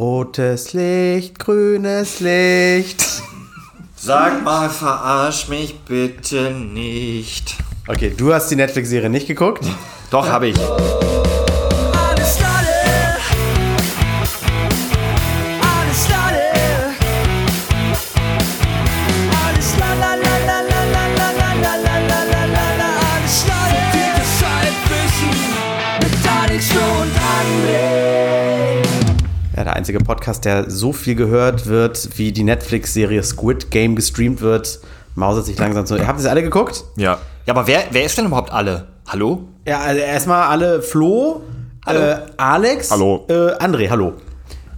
Rotes Licht, grünes Licht. Sag mal, verarsch mich bitte nicht. Okay, du hast die Netflix-Serie nicht geguckt? Doch, habe ich. Podcast, der so viel gehört wird, wie die Netflix-Serie Squid Game gestreamt wird, mausert sich langsam zu. Habt ihr sie alle geguckt? Ja. Ja, aber wer, wer ist denn überhaupt alle? Hallo? Ja, also erstmal alle Flo, Äh, Alex, Hallo. Äh, André, hallo.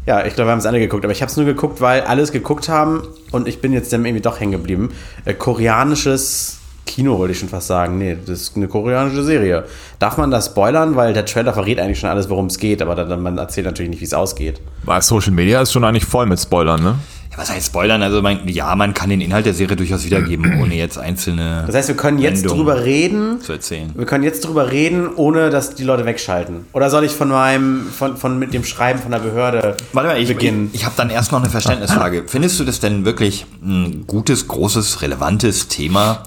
Ja, ich glaube, wir haben es alle geguckt, aber ich habe es nur geguckt, weil alles geguckt haben und ich bin jetzt dann irgendwie doch hängen geblieben. Äh, koreanisches Kino wollte ich schon fast sagen. Nee, das ist eine koreanische Serie. Darf man das spoilern? Weil der Trailer verrät eigentlich schon alles, worum es geht, aber dann, man erzählt natürlich nicht, wie es ausgeht. Weil Social Media ist schon eigentlich voll mit Spoilern, ne? Ja, was heißt Spoilern? Also, man, ja, man kann den Inhalt der Serie durchaus wiedergeben, ohne jetzt einzelne Das heißt, wir können jetzt Wendungen drüber reden. zu erzählen. Wir können jetzt drüber reden, ohne dass die Leute wegschalten. Oder soll ich von meinem, von, von mit dem Schreiben von der Behörde Warte mal, ich, ich, beginnen? ich habe dann erst noch eine Verständnisfrage. Findest du das denn wirklich ein gutes, großes, relevantes Thema,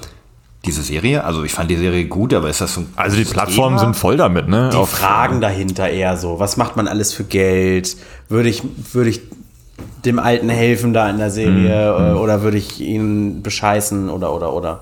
diese Serie? Also ich fand die Serie gut, aber ist das so ein Also die Plattformen Thema? sind voll damit, ne? die Auf- Fragen dahinter eher so. Was macht man alles für Geld? Würde ich, würde ich dem Alten helfen da in der Serie Mhm. äh, oder würde ich ihn bescheißen oder oder oder?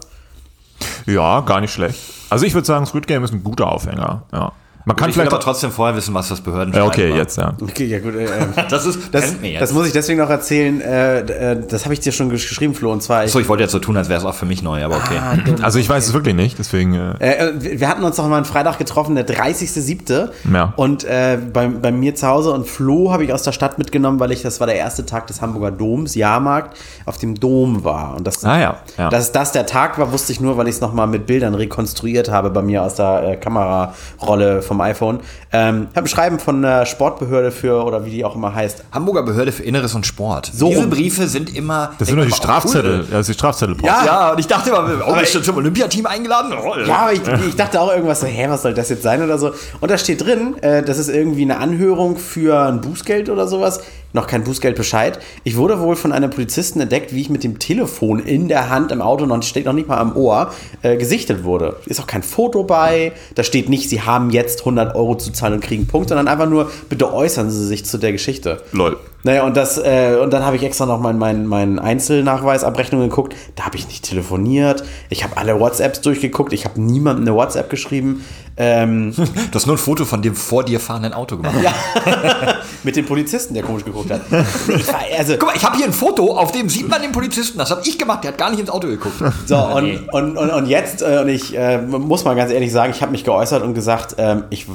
Ja, gar nicht schlecht. Also ich würde sagen, Squid Game ist ein guter Aufhänger. Ja. Man kann ich will vielleicht aber trotzdem vorher wissen, was das Behörden Ja, okay, war. jetzt, ja. Okay, ja gut. Äh, äh, Das ist das, das muss ich deswegen noch erzählen. Äh, äh, das habe ich dir schon gesch- geschrieben, Flo. Und zwar, ich, so, ich wollte jetzt so tun, als wäre es auch für mich neu, aber okay. Also ich weiß es wirklich nicht, deswegen. Äh, Äh, wir hatten uns noch mal einen Freitag getroffen, der 30.07. Ja. Und äh, bei, bei mir zu Hause und Flo habe ich aus der Stadt mitgenommen, weil ich, das war der erste Tag des Hamburger Doms, Jahrmarkt, auf dem Dom war. Und das, Ah ja, ja. dass das der Tag war, wusste ich nur, weil ich es noch mal mit Bildern rekonstruiert habe bei mir aus der äh, Kamerarolle vom iPhone. Ähm, ich habe ein Schreiben von der Sportbehörde für, oder wie die auch immer heißt. Hamburger Behörde für Inneres und Sport. So Diese. Briefe sind immer. das sind doch die Strafzettel. cool. Ja, das ist die Strafzettel. Ja. Ja, und ich dachte immer, oh, bist du zum Olympiateam eingeladen? Oh, Ja, aber ich, ich dachte auch irgendwas so, hä, was soll das jetzt sein oder so. Und da steht drin, äh, das ist irgendwie eine Anhörung für ein Bußgeld oder sowas. Noch kein Bußgeldbescheid. Ich wurde wohl von einem Polizisten entdeckt, wie ich mit dem Telefon in der Hand im Auto, noch steht noch nicht mal am Ohr, äh, gesichtet wurde. Ist auch kein Foto bei. Da steht nicht, Sie haben jetzt 100 Euro zu zahlen und kriegen Punkt, sondern einfach nur, bitte äußern Sie sich zu der Geschichte. Lol. Naja, und das, äh, und dann habe ich extra noch meinen mein, mein Einzelnachweisabrechnung geguckt. Da habe ich nicht telefoniert. Ich habe alle WhatsApps durchgeguckt. Ich habe niemandem eine WhatsApp geschrieben. Ähm, Du hast nur ein Foto von dem vor dir fahrenden Auto gemacht. mit dem Polizisten, der komisch geguckt hat. War, also, Guck mal, ich habe hier ein Foto, auf dem sieht man den Polizisten. Das habe ich gemacht, der hat gar nicht ins Auto geguckt. so, und, und, und, und jetzt, äh, und ich äh, muss mal ganz ehrlich sagen, ich habe mich geäußert und gesagt, ähm, ich,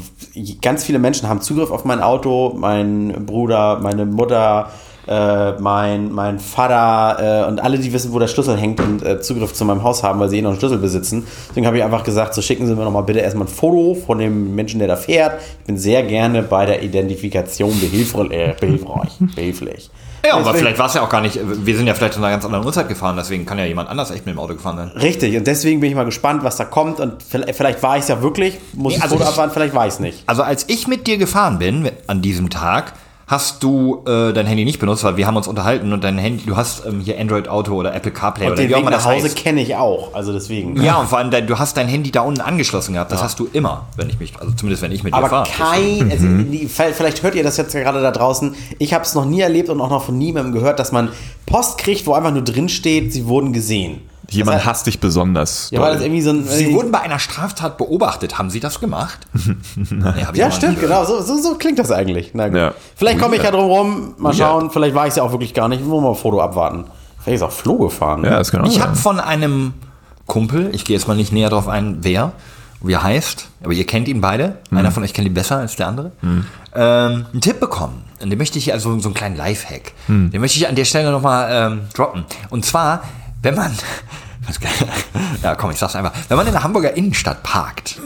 ganz viele Menschen haben Zugriff auf mein Auto, mein Bruder, meine Mutter, äh, mein, mein Vater äh, und alle, die wissen, wo der Schlüssel hängt und äh, Zugriff zu meinem Haus haben, weil sie eh noch einen Schlüssel besitzen. Deswegen habe ich einfach gesagt, so schicken Sie mir noch mal bitte erstmal ein Foto von dem Menschen, der da fährt. Ich bin sehr gerne bei der Identifikation behilfreich. Äh, behilfreich, behilflich. Ja, aber Deswegen- vielleicht war es ja auch gar nicht. Wir sind ja vielleicht zu einer ganz anderen Uhrzeit gefahren, deswegen kann ja jemand anders echt mit dem Auto gefahren sein. Richtig, und deswegen bin ich mal gespannt, was da kommt. Und vielleicht, war ich es ja wirklich, muss Nee, ich also ich- abwarten, vielleicht war ich es nicht. Also als ich mit dir gefahren bin an diesem Tag, hast du äh, dein Handy nicht benutzt, weil wir haben uns unterhalten und dein Handy, du hast ähm, hier Android Auto oder Apple CarPlay Und oder den wie auch immer nach das Hause heißt. kenne ich auch, also deswegen. Ja, und vor allem, dein- du hast dein Handy da unten angeschlossen gehabt. Das hast du immer, wenn ich mich, also zumindest wenn ich mit dir Aber fahre. kein, also die, vielleicht hört ihr das jetzt gerade da draußen. Ich habe es noch nie erlebt und auch noch von niemandem gehört, dass man Post kriegt, wo einfach nur drin steht, sie wurden gesehen. Jemand Das heißt- hasst dich besonders. Ja, war das irgendwie so ein. Sie wurden bei einer Straftat beobachtet. Haben Sie das gemacht? nee, ja, stimmt, genau. So, so, so klingt das eigentlich. Na gut. Ja. Vielleicht komme ich ja drum rum, mal Ja. schauen. Vielleicht war ich es ja auch wirklich gar nicht. Wollen wir mal ein Foto abwarten. Vielleicht ist auch Flo gefahren. Ja, das kann auch Ich habe von einem Kumpel, ich gehe jetzt mal nicht näher darauf ein, wer, wie er heißt, aber ihr kennt ihn beide. Einer von euch kennt ihn besser als der andere. Ähm, einen Tipp bekommen. Und den möchte ich, also so einen kleinen Lifehack, den möchte ich an der Stelle nochmal ähm, droppen. Und zwar, wenn man, ja komm, ich sag's einfach, wenn man in der Hamburger Innenstadt parkt,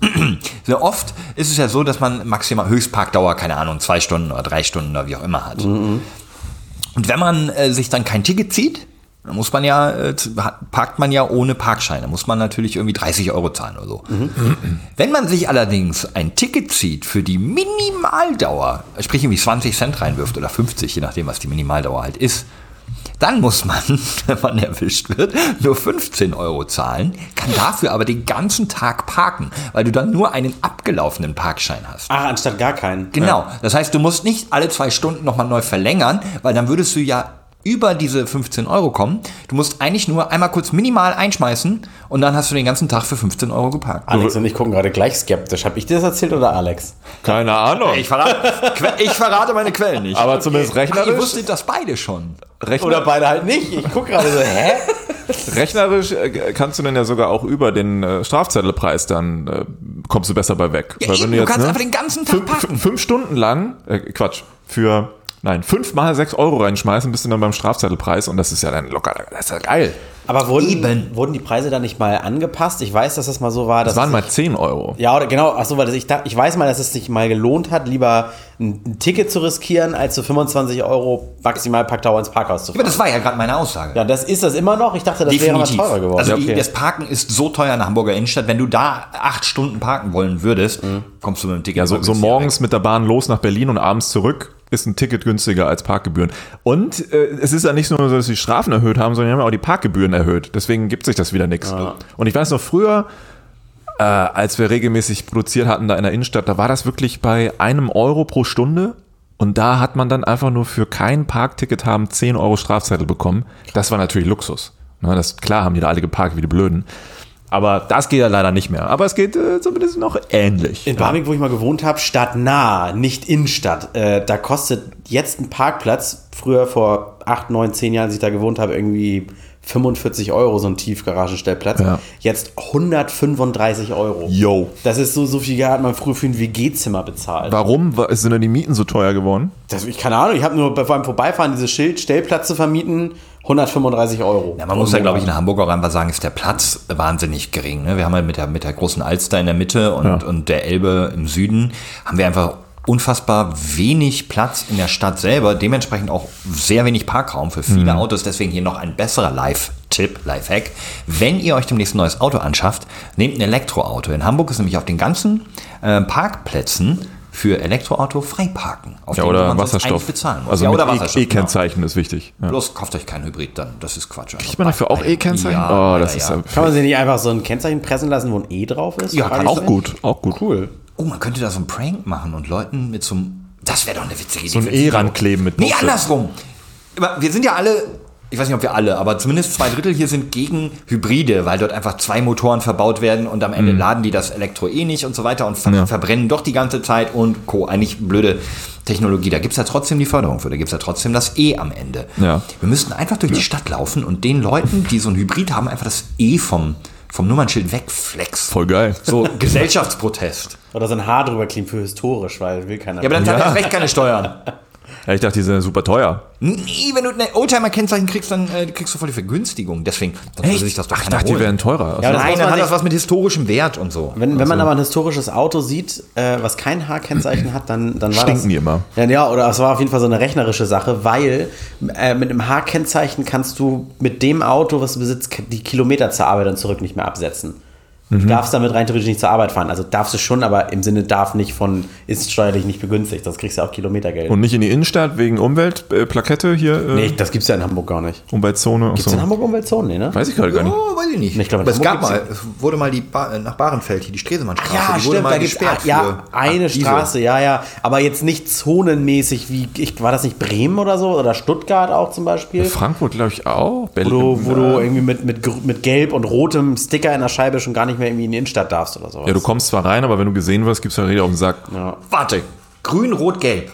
sehr oft ist es ja so, dass man maximal Höchstparkdauer, keine Ahnung, zwei Stunden oder drei Stunden oder wie auch immer hat. Und wenn man äh, sich dann kein Ticket zieht, Da muss man ja, äh, parkt man ja ohne Parkschein. Da muss man natürlich irgendwie 30 Euro zahlen oder so. Wenn man sich allerdings ein Ticket zieht für die Minimaldauer, sprich irgendwie 20 Cent reinwirft oder 50, je nachdem, was die Minimaldauer halt ist, dann muss man, wenn man erwischt wird, nur 15 Euro zahlen, kann dafür aber den ganzen Tag parken, weil du dann nur einen abgelaufenen Parkschein hast. Ach, anstatt gar keinen. Genau. Das heißt, du musst nicht alle zwei Stunden nochmal neu verlängern, weil dann würdest du ja über diese 15 Euro kommen. Du musst eigentlich nur einmal kurz minimal einschmeißen und dann hast du den ganzen Tag für 15 Euro geparkt. Alex und ich gucken gerade gleich skeptisch. Hab ich dir das erzählt oder Alex? Keine Ahnung. Ich verrate, ich verrate meine Quellen nicht. Aber zumindest Ach, ihr rechnerisch, wusstet das beide schon. rechner, Oder beide halt nicht. Ich guck gerade so, hä? rechnerisch äh, kannst du dann ja sogar auch über den äh, Strafzettelpreis dann äh, kommst du besser bei weg. Ja, eben, du kannst einfach den ganzen Tag fünf, parken. fünf, fünf Stunden lang, äh, Quatsch, für nein, fünf mal sechs Euro reinschmeißen, bist du dann beim Strafzettelpreis und das ist ja dann locker, das ist ja geil. Aber wurden, Eben. wurden die Preise dann nicht mal angepasst? Ich weiß, dass das mal so war. Dass Das waren mal sich- 10 Euro. Ja, oder genau, ach so, weil ich, dachte- ich weiß mal, dass es sich mal gelohnt hat, lieber ein, ein Ticket zu riskieren, als zu 25 Euro maximal Parkdauer ins Parkhaus zu Aber fahren. das war ja gerade meine Aussage. Ja, das ist das immer noch. Ich dachte, das wäre mal teurer geworden. Also okay. das Parken ist so teuer in der Hamburger Innenstadt. Wenn du da acht Stunden parken wollen würdest, kommst du mit dem Ticket Ja, so, so morgens mit der Bahn los nach Berlin und abends zurück ist ein Ticket günstiger als Parkgebühren. Und äh, es ist ja nicht nur so, dass die Strafen erhöht haben, sondern die haben auch die Parkgebühren erhöht. Deswegen gibt sich das wieder nichts. Und ich weiß noch früher, äh, als wir regelmäßig produziert hatten da in der Innenstadt, da war das wirklich bei einem Euro pro Stunde. Und da hat man dann einfach nur für kein Parkticket haben 10 Euro Strafzettel bekommen. Das war natürlich Luxus. Na, das, klar haben die da alle geparkt wie die Blöden. Aber das geht ja leider nicht mehr. Aber es geht äh, zumindest noch ähnlich. In Barmbek, wo ich mal gewohnt habe, stadtnah, nicht Innenstadt. Äh, da kostet jetzt ein Parkplatz, früher vor 8, 9, 10 Jahren, als ich da gewohnt habe, irgendwie 45 Euro, so ein Tiefgaragenstellplatz. Ja. Jetzt 135 Euro. Yo. Das ist so, so viel hat man früher für ein WG-Zimmer bezahlt. Warum Wa- sind denn die Mieten so teuer geworden? Das, ich keine Ahnung, ich habe nur beim Vorbeifahren dieses Schild, Stellplatz zu vermieten, 135 Euro. Ja, man muss ja, glaube ich, in Hamburg auch einfach sagen, ist der Platz wahnsinnig gering. Ne? Wir haben halt mit der, mit der großen Alster in der Mitte und, Ja. und der Elbe im Süden, haben wir einfach unfassbar wenig Platz in der Stadt selber, dementsprechend auch sehr wenig Parkraum für viele Autos. Deswegen hier noch ein besserer Live-Tipp, Live-Hack. Wenn ihr euch demnächst ein neues Auto anschafft, nehmt ein Elektroauto. In Hamburg ist nämlich auf den ganzen äh, Parkplätzen für Elektroauto Freiparken, auf Ja, oder Wasserstoff. eigentlich bezahlen muss. Also ja, mit oder E- Wasserstoff. genau. E-Kennzeichen ist wichtig. Ja. Bloß kauft euch kein Hybrid dann, das ist Quatsch. Kriegt man dafür auch E-Kennzeichen? Ja, oh, das ja, ist ja. ja, Kann man sich nicht einfach so ein Kennzeichen pressen lassen, wo ein E drauf ist? Ja, kann ich auch gut, auch gut. Cool. Oh, man könnte da so einen Prank machen und Leuten mit so einem. Das wäre doch eine witzige Idee. So ein E rankleben mit Nee, Post-it. andersrum. Aber Wir sind ja alle. Ich weiß nicht, ob wir alle, aber zumindest zwei Drittel hier sind gegen Hybride, weil dort einfach zwei Motoren verbaut werden und am Ende laden die das Elektro eh nicht und so weiter und ver Mhm. Ja. verbrennen doch die ganze Zeit und Co. Eigentlich blöde Technologie. Da gibt es ja trotzdem die Förderung für, da gibt es ja trotzdem das E am Ende. Ja. Wir müssten einfach durch die Stadt laufen und den Leuten, die so ein Hybrid haben, einfach das E vom, vom Nummernschild wegflexen. Voll geil. So Gesellschaftsprotest. Oder so ein Haar drüber kleben für historisch, weil will keiner. Ja, aber dann zahlt er erst recht keine Steuern. Ja, ich dachte, die sind super teuer. Nee, wenn du ein Oldtimer-Kennzeichen kriegst, dann äh, kriegst du voll die Vergünstigung. Deswegen dann würde sich das doch Ich keiner dachte, die holen. wären teurer. Ja, das Nein, dann hat das was mit historischem Wert und so. Wenn, wenn man aber ein historisches Auto sieht, äh, was kein H-Kennzeichen hat, dann, dann war Stinken das... die immer. Ja, ja, oder es war auf jeden Fall so eine rechnerische Sache, weil äh, mit einem H-Kennzeichen kannst du mit dem Auto, was du besitzt, die Kilometer zur Arbeit und zurück nicht mehr absetzen. Mhm. Du darfst damit rein theoretisch nicht zur Arbeit fahren. Also darfst du schon, aber im Sinne darf nicht von, ist steuerlich nicht begünstigt. Das kriegst du ja auch Kilometergeld. Und nicht in die Innenstadt wegen Umweltplakette äh, hier, äh, nee, das gibt's ja in Hamburg gar nicht. Umweltzone. Ach Gibt's so. in Hamburg Umweltzonen? Nee, ne? Weiß ich gerade gar nicht. Oh, weiß ich nicht. Ich glaube, in aber es gab mal, es wurde mal die ba nach Bahrenfeld hier die Stresemannstraße. Ja, die wurde stimmt, mal da gesperrt ah, ja, für- eine Ach, diese. Straße, ja, ja. Aber jetzt nicht zonenmäßig wie, ich, war das nicht Bremen oder so? Oder Stuttgart auch zum Beispiel? Frankfurt, glaube ich, auch. Wo Berlin. du, wo du irgendwie mit, mit, mit gelb und rotem Sticker in der Scheibe schon gar nicht mehr irgendwie in die Innenstadt darfst oder sowas. ja, du kommst zwar rein, aber wenn du gesehen wirst, gibt's ja richtig auf den Sack. Warte, grün, rot, gelb.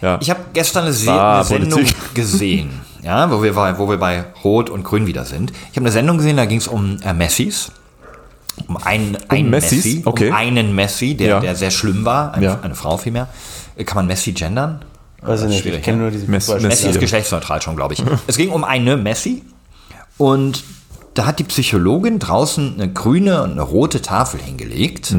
Ja. Ich habe gestern eine, Se Ah, eine Sendung gesehen, ja, wo wir, bei- wo wir bei Rot und Grün wieder sind. Ich habe eine Sendung gesehen, da ging es um äh, Messis. Um einen, einen Messis? Messi. Okay. Um einen Messi, der, Ja. der sehr schlimm war. Eine, Ja. eine Frau vielmehr. Äh, Kann man Messi gendern? Weiß ich nicht, schwierig, ich kenne ne? nur diesen Messi-. Messi ist Ja. geschlechtsneutral schon, glaube ich. es ging um eine Messi und da hat die Psychologin draußen eine grüne und eine rote Tafel hingelegt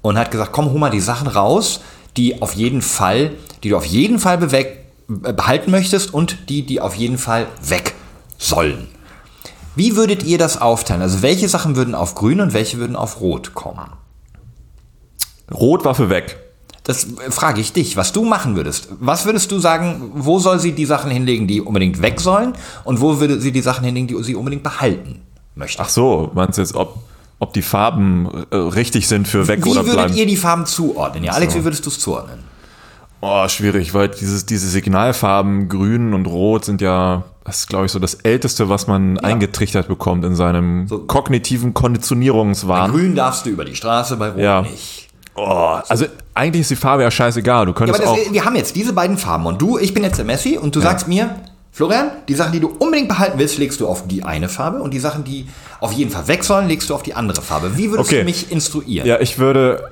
und hat gesagt, komm, hol mal die Sachen raus, die auf jeden Fall, die du auf jeden Fall äh, behalten möchtest und die, die auf jeden Fall weg sollen. Wie würdet ihr das aufteilen? Also welche Sachen würden auf grün und welche würden auf rot kommen? Rotwaffe weg. Das frage ich dich, was du machen würdest. Was würdest du sagen, wo soll sie die Sachen hinlegen, die unbedingt weg sollen? Und wo würde sie die Sachen hinlegen, die sie unbedingt behalten möchte? Ach so, meinst du jetzt, ob, ob die Farben äh, richtig sind für weg wie oder würdet bleiben? ihr die Farben zuordnen? Ja, Alex, wie würdest du es zuordnen? Oh, schwierig, weil dieses, diese Signalfarben grün und rot sind ja, das ist glaube ich so das älteste, was man eingetrichtert bekommt in seinem kognitiven Konditionierungswahn. Grün darfst du über die Straße, bei Rot Ja. nicht. Oh, also eigentlich ist die Farbe ja scheißegal. Du Ja, könntest aber das, auch. wir haben jetzt diese beiden Farben und du, ich bin jetzt der Messi und du sagst mir, Florian, die Sachen, die du unbedingt behalten willst, legst du auf die eine Farbe und die Sachen, die auf jeden Fall weg sollen, legst du auf die andere Farbe. Wie würdest Okay. du mich instruieren? Ja, ich würde.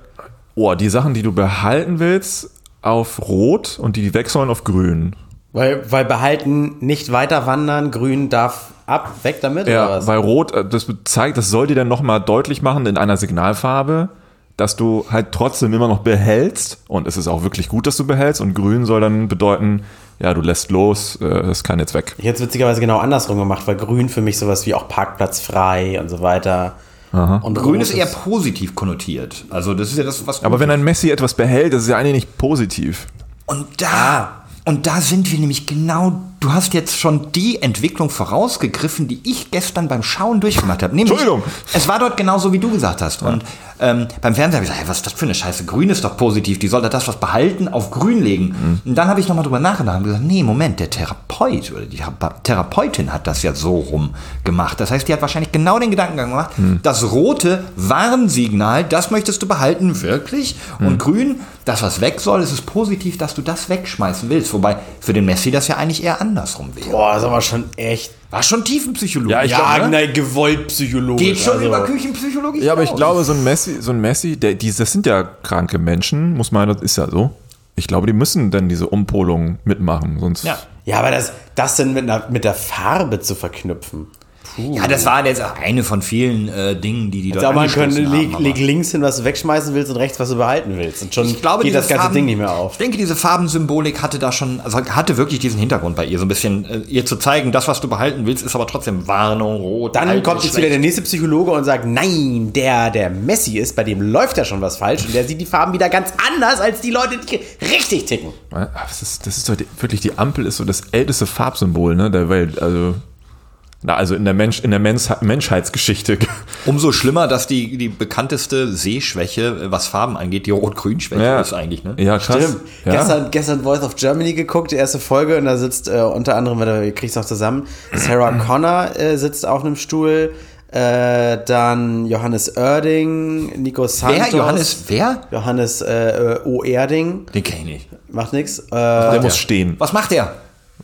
Oh, die Sachen, die du behalten willst, auf Rot und die, die weg sollen, auf Grün. Weil, weil behalten, nicht weiter wandern, grün darf ab, weg damit oder Ja, was? weil Rot, äh, das zeigt, das soll dir dann nochmal deutlich machen in einer Signalfarbe, dass du halt trotzdem immer noch behältst. Und es ist auch wirklich gut, dass du behältst. Und Grün soll dann bedeuten, ja, du lässt los, äh, es kann jetzt weg. Jetzt witzigerweise genau andersrum gemacht, weil grün für mich sowas wie auch Parkplatz frei und so weiter. Und Grün ist eher positiv konnotiert. Also das ist ja das, was. Aber wenn ein Messi etwas behält, das ist ja eigentlich nicht positiv. und da und da sind wir nämlich genau. Du hast jetzt schon die Entwicklung vorausgegriffen, die ich gestern beim Schauen durchgemacht habe. Nämlich, Entschuldigung. Es war dort genauso, wie du gesagt hast. Und ähm, beim Fernseher habe ich gesagt, hey, was ist das für eine Scheiße? Grün ist doch positiv. Die sollte das, was behalten, auf Grün legen. Und dann habe ich nochmal drüber nachgedacht und gesagt, nee, Moment, der Therapeut oder die Thera- Therapeutin hat das ja so rum gemacht. Das heißt, die hat wahrscheinlich genau den Gedankengang gemacht, das rote Warnsignal, das möchtest du behalten, wirklich? Und grün, das, was weg soll, ist es positiv, dass du das wegschmeißen willst. Wobei für den Messi das ja eigentlich eher andersrum wäre. Boah, das aber schon echt. War schon Tiefenpsychologie. Ja, ich Ja, glaub, ne? nein, gewollt psychologisch. Geht schon also. über Küchenpsychologie. Ja, aber ich glaube, so ein Messi, so ein Messi, der, die, das sind ja kranke Menschen, muss man, das ist ja so. Ich glaube, die müssen dann diese Umpolung mitmachen, sonst. Ja. Ja, aber das, das denn mit, einer, mit der Farbe zu verknüpfen. Ja, das war jetzt auch eine von vielen äh, Dingen, die die dort mal können, leg, leg links hin, was du wegschmeißen willst und rechts, was du behalten willst. Und schon Ich glaube, geht das ganze Farben- Ding nicht mehr auf. Ich denke, diese Farbensymbolik hatte da schon, also hatte wirklich diesen Hintergrund bei ihr, so ein bisschen äh, ihr zu zeigen, das, was du behalten willst, ist aber trotzdem Warnung, rot. Dann alt, kommt jetzt wieder der nächste Psychologe und sagt, nein, der, der Messi ist, bei dem läuft ja schon was falsch und der sieht die Farben wieder ganz anders als die Leute, die richtig ticken. Das ist, das ist doch die, wirklich, die Ampel ist so das älteste Farbsymbol ne, der Welt. Also, na, also in der, Mensch, in der Mensch, Menschheitsgeschichte. Umso schlimmer, dass die, die bekannteste Sehschwäche, äh, was Farben angeht, die Rot-Grün-Schwäche ist eigentlich, ne? Ja, krass. Stimmt. Ja. Gestern, gestern Voice of Germany geguckt, die erste Folge, und da sitzt äh, unter anderem, ihr kriegt es noch zusammen, Sarah Connor äh, sitzt auf einem Stuhl, äh, dann Johannes Oerding, Nico Santos. Wer? Johannes, wer? Johannes äh, äh, O. Erding, Den kenne ich nicht. macht nix. Äh, Der muss stehen. Was macht der?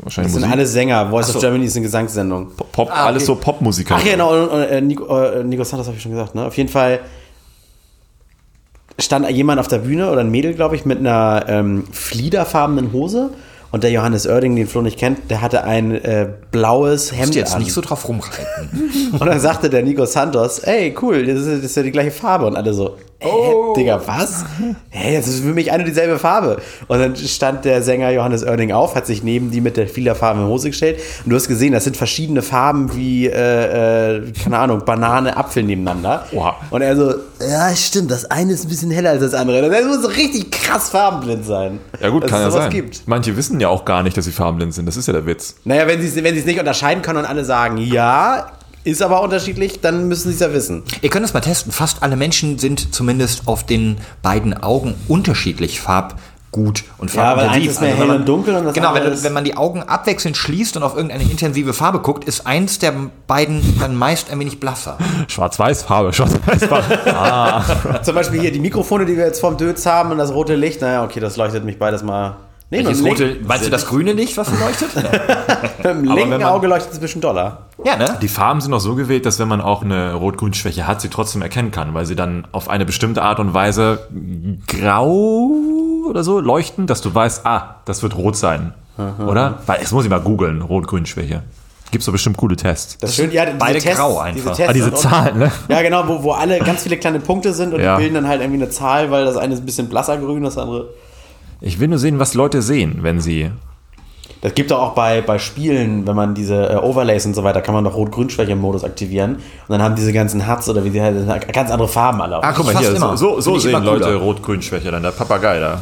Wahrscheinlich das sind Musik. alle Sänger. Voice so. of Germany ist eine Gesangssendung. Pop, Ah, alles okay. so Popmusiker. Ach ja, genau, und, und, äh, Nico, äh, Nico Santos habe ich schon gesagt, ne? Auf jeden Fall stand jemand auf der Bühne oder ein Mädel, glaube ich, mit einer ähm, fliederfarbenen Hose. Und der Johannes Oerding, den Flo nicht kennt, der hatte ein äh, blaues Musst Hemd du jetzt an. nicht so drauf rumreiten. Und dann sagte der Nico Santos, ey, cool, das ist, das ist ja die gleiche Farbe. Und alle so, hä, Digga, was? Hä, das ist für mich eine und dieselbe Farbe. Und dann stand der Sänger Johannes Oerding auf, hat sich neben die mit der fliederfarbenen Hose gestellt. Und du hast gesehen, das sind verschiedene Farben wie, äh, äh, keine Ahnung, Banane, Apfel nebeneinander. Oha. Und er so, ja, stimmt, das eine ist ein bisschen heller als das andere. Das muss so richtig krass farbenblind sein. Ja gut, kann es ja sein. Gibt. Manche wissen ja auch gar nicht, dass sie farbenblind sind. Das ist ja der Witz. Naja, wenn sie wenn sie es nicht unterscheiden können und alle sagen, ja, ist aber unterschiedlich, dann müssen sie es ja wissen. Ihr könnt das mal testen. Fast alle Menschen sind zumindest auf den beiden Augen unterschiedlich farbgut und Ja, weil eins ist mehr wenn hell man- und dunkel und das Genau, wenn, wenn man die Augen abwechselnd schließt und auf irgendeine intensive Farbe guckt, ist eins der beiden dann meist ein wenig blasser. Schwarz-Weiß-Farbe, Schwarz-Weiß-Farbe. Zum Beispiel hier die Mikrofone, die wir jetzt vom Dötz haben und das rote Licht. Naja, okay, das leuchtet mich beides mal. Nee, Welches rote, meinst du das grüne Licht, was leuchtet? Mit dem linken man- Auge leuchtet es ein bisschen doller. ja, ne? Die Farben sind auch so gewählt, dass wenn man auch eine Rot-Grün-Schwäche hat, sie trotzdem erkennen kann, weil sie dann auf eine bestimmte Art und Weise grau oder so leuchten, dass du weißt, ah, das wird rot sein. Oder? Weil, jetzt muss ich mal googeln, Rot-Grün-Schwäche. Gibt's doch bestimmt coole Tests. Das schön, ja, diese beide Tests, grau einfach. Tests Ah, diese Zahlen, ne? Ja, genau, wo, wo alle ganz viele kleine Punkte sind und Ja. die bilden dann halt irgendwie eine Zahl, weil das eine ist ein bisschen blasser grün, das andere. Ich will nur sehen, was Leute sehen, wenn sie Das gibt doch auch bei, bei Spielen, wenn man diese äh, Overlays und so weiter, kann man doch Rot-Grün-Schwäche-Modus aktivieren. Und dann haben diese ganzen Huts oder wie die halt ganz andere Farben alle. Ah, guck mal hier, immer. so, so, sehen. Leute Rot-Grün-Schwäche dann, der Papagei da.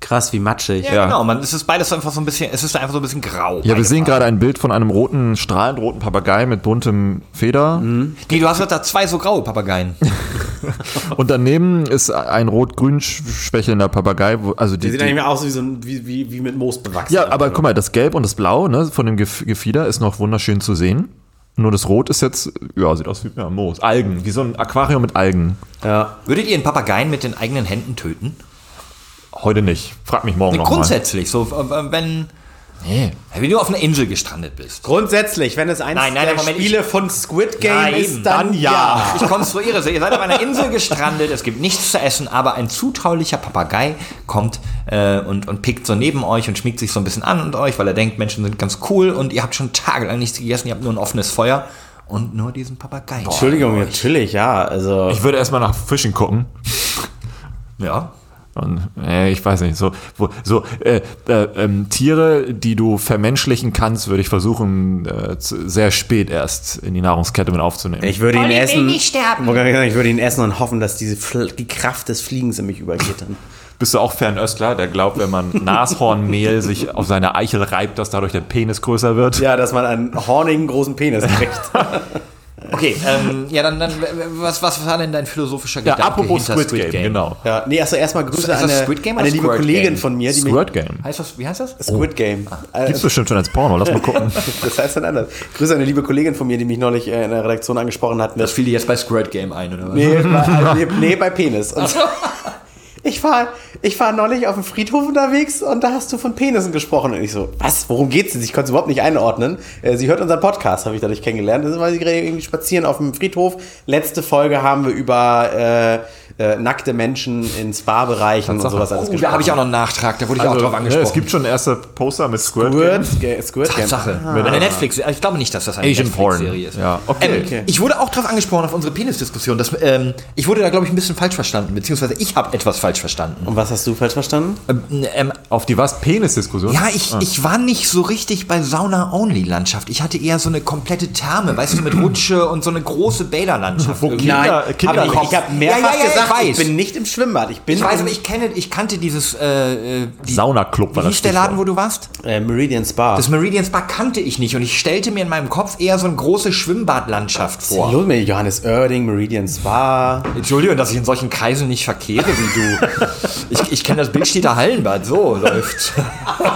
Krass, wie matschig. Ja, Ja. genau. Man, es ist beides einfach so ein bisschen, es ist einfach so ein bisschen grau. Ja, wir sehen gerade ein Bild von einem roten, strahlend roten Papagei mit buntem Feder. Farben. Nee, du hast doch da zwei so graue Papageien. Und daneben ist ein rot-grün schwächelnder Papagei. Wo, also Die die, sieht die, eigentlich mehr aus wie, so ein, wie, wie, wie mit Moos bewachsen. ja, aber guck mal, das Gelb und das Blau ne, von dem Gef- Gefieder ist noch wunderschön zu sehen. Nur das Rot ist jetzt, ja, sieht aus wie ja, Moos. Algen, wie so ein Aquarium mit Algen. Ja. Würdet ihr einen Papageien mit den eigenen Händen töten? Heute nicht. Frag mich morgen nochmal. Grundsätzlich, so äh, wenn, Nee. wenn du auf einer Insel gestrandet bist. Grundsätzlich, wenn es eins Nein, nein, der Moment, Spiele von Squid Game Ja, ist, eben, dann, dann ja. Ich konstruiere es. Ihr seid auf einer Insel gestrandet, es gibt nichts zu essen, aber ein zutraulicher Papagei kommt äh, und, und pickt so neben euch und schmiegt sich so ein bisschen an und euch, weil er denkt, Menschen sind ganz cool und ihr habt schon tagelang nichts gegessen, ihr habt nur ein offenes Feuer und nur diesen Papagei. Entschuldigung, natürlich, ja. Also, Ich würde erstmal nach Fischen gucken. Ja. Und, äh, ich weiß nicht, so, wo, so äh, äh, ähm, Tiere, die du vermenschlichen kannst, würde ich versuchen, äh, zu, sehr spät erst in die Nahrungskette mit aufzunehmen. ich würde ihn Olli will essen. nicht sterben. Ich würde ihn essen und hoffen, dass diese Fl die Kraft des Fliegens in mich übergeht. Dann. Bist du auch Fernöstler, der glaubt, wenn man Nashornmehl sich auf seine Eichel reibt, dass dadurch der Penis größer wird? Ja, dass man einen hornigen großen Penis kriegt. Okay, ähm, ja, dann, dann was, was war denn dein philosophischer Ja, Gedanke apropos hinter Squid, Game, genau. ja, nee, also erstmal Grüße an eine, Squid Game eine liebe Squirt Kollegin Game? von mir, die mich. Squirt Game. Heißt das, wie heißt das? Squid Game. Äh, Gibt's bestimmt schon als Porno, lass mal gucken. Das heißt dann anders. Grüße an eine liebe Kollegin von mir, die mich neulich äh, in der Redaktion angesprochen hat. Das fiel dir jetzt bei Squirt Game ein, oder was? nee, bei, also, nee, nee, bei Penis. Und ich war, ich war neulich auf dem Friedhof unterwegs und da hast du von Penissen gesprochen. Und ich so, was? Worum geht's denn? Ich konnte es überhaupt nicht einordnen. Äh, Sie hört unseren Podcast, habe ich dadurch kennengelernt. Das ist, weil sie gerade irgendwie spazieren auf dem Friedhof. Letzte Folge haben wir über äh, äh, nackte Menschen in Spa-Bereichen und sowas alles Oh, da habe ich auch noch einen Nachtrag, da wurde ich auch drauf ne, angesprochen. es gibt schon erste Poster mit Squirt Game. Squirt, Ga- Squirt Game. Tatsache. Eine Netflix, ich glaube nicht, dass das eine Asian Porn. Netflix-Serie ist. Ja, okay. Ähm, Okay. Ich wurde auch darauf angesprochen, auf unsere Penisdiskussion. Dass, ähm, ich wurde da, glaube ich, ein bisschen falsch verstanden, beziehungsweise ich habe etwas falsch verstanden. Und was hast du falsch verstanden? Ähm, ähm, Auf die was? Penis-Diskussion? ja, ich, ich war nicht so richtig bei Sauna-Only-Landschaft. Ich hatte eher so eine komplette Therme, weißt du, mit Rutsche und so eine große Bäderlandschaft. Wo. Kinder- Kinder- aber ich, habe mehrfach Ja, ja, ja, ich gesagt, ich, weiß. bin nicht im Schwimmbad. Ich bin Ich weiß, aber ich kenne, ich kannte dieses äh, äh, die, Saunaclub war Wie das hieß der Laden, wo du warst? äh, Meridian Spa. Das Meridian Spa kannte ich nicht und ich stellte mir in meinem Kopf eher so eine große Schwimmbadlandschaft vor. Hallo mit Johannes Oerding, Meridian Spa. Entschuldigung, dass ich in solchen Kreisen nicht verkehre wie du. Ich, ich kenne das Bildstädter Hallenbad, so läuft's.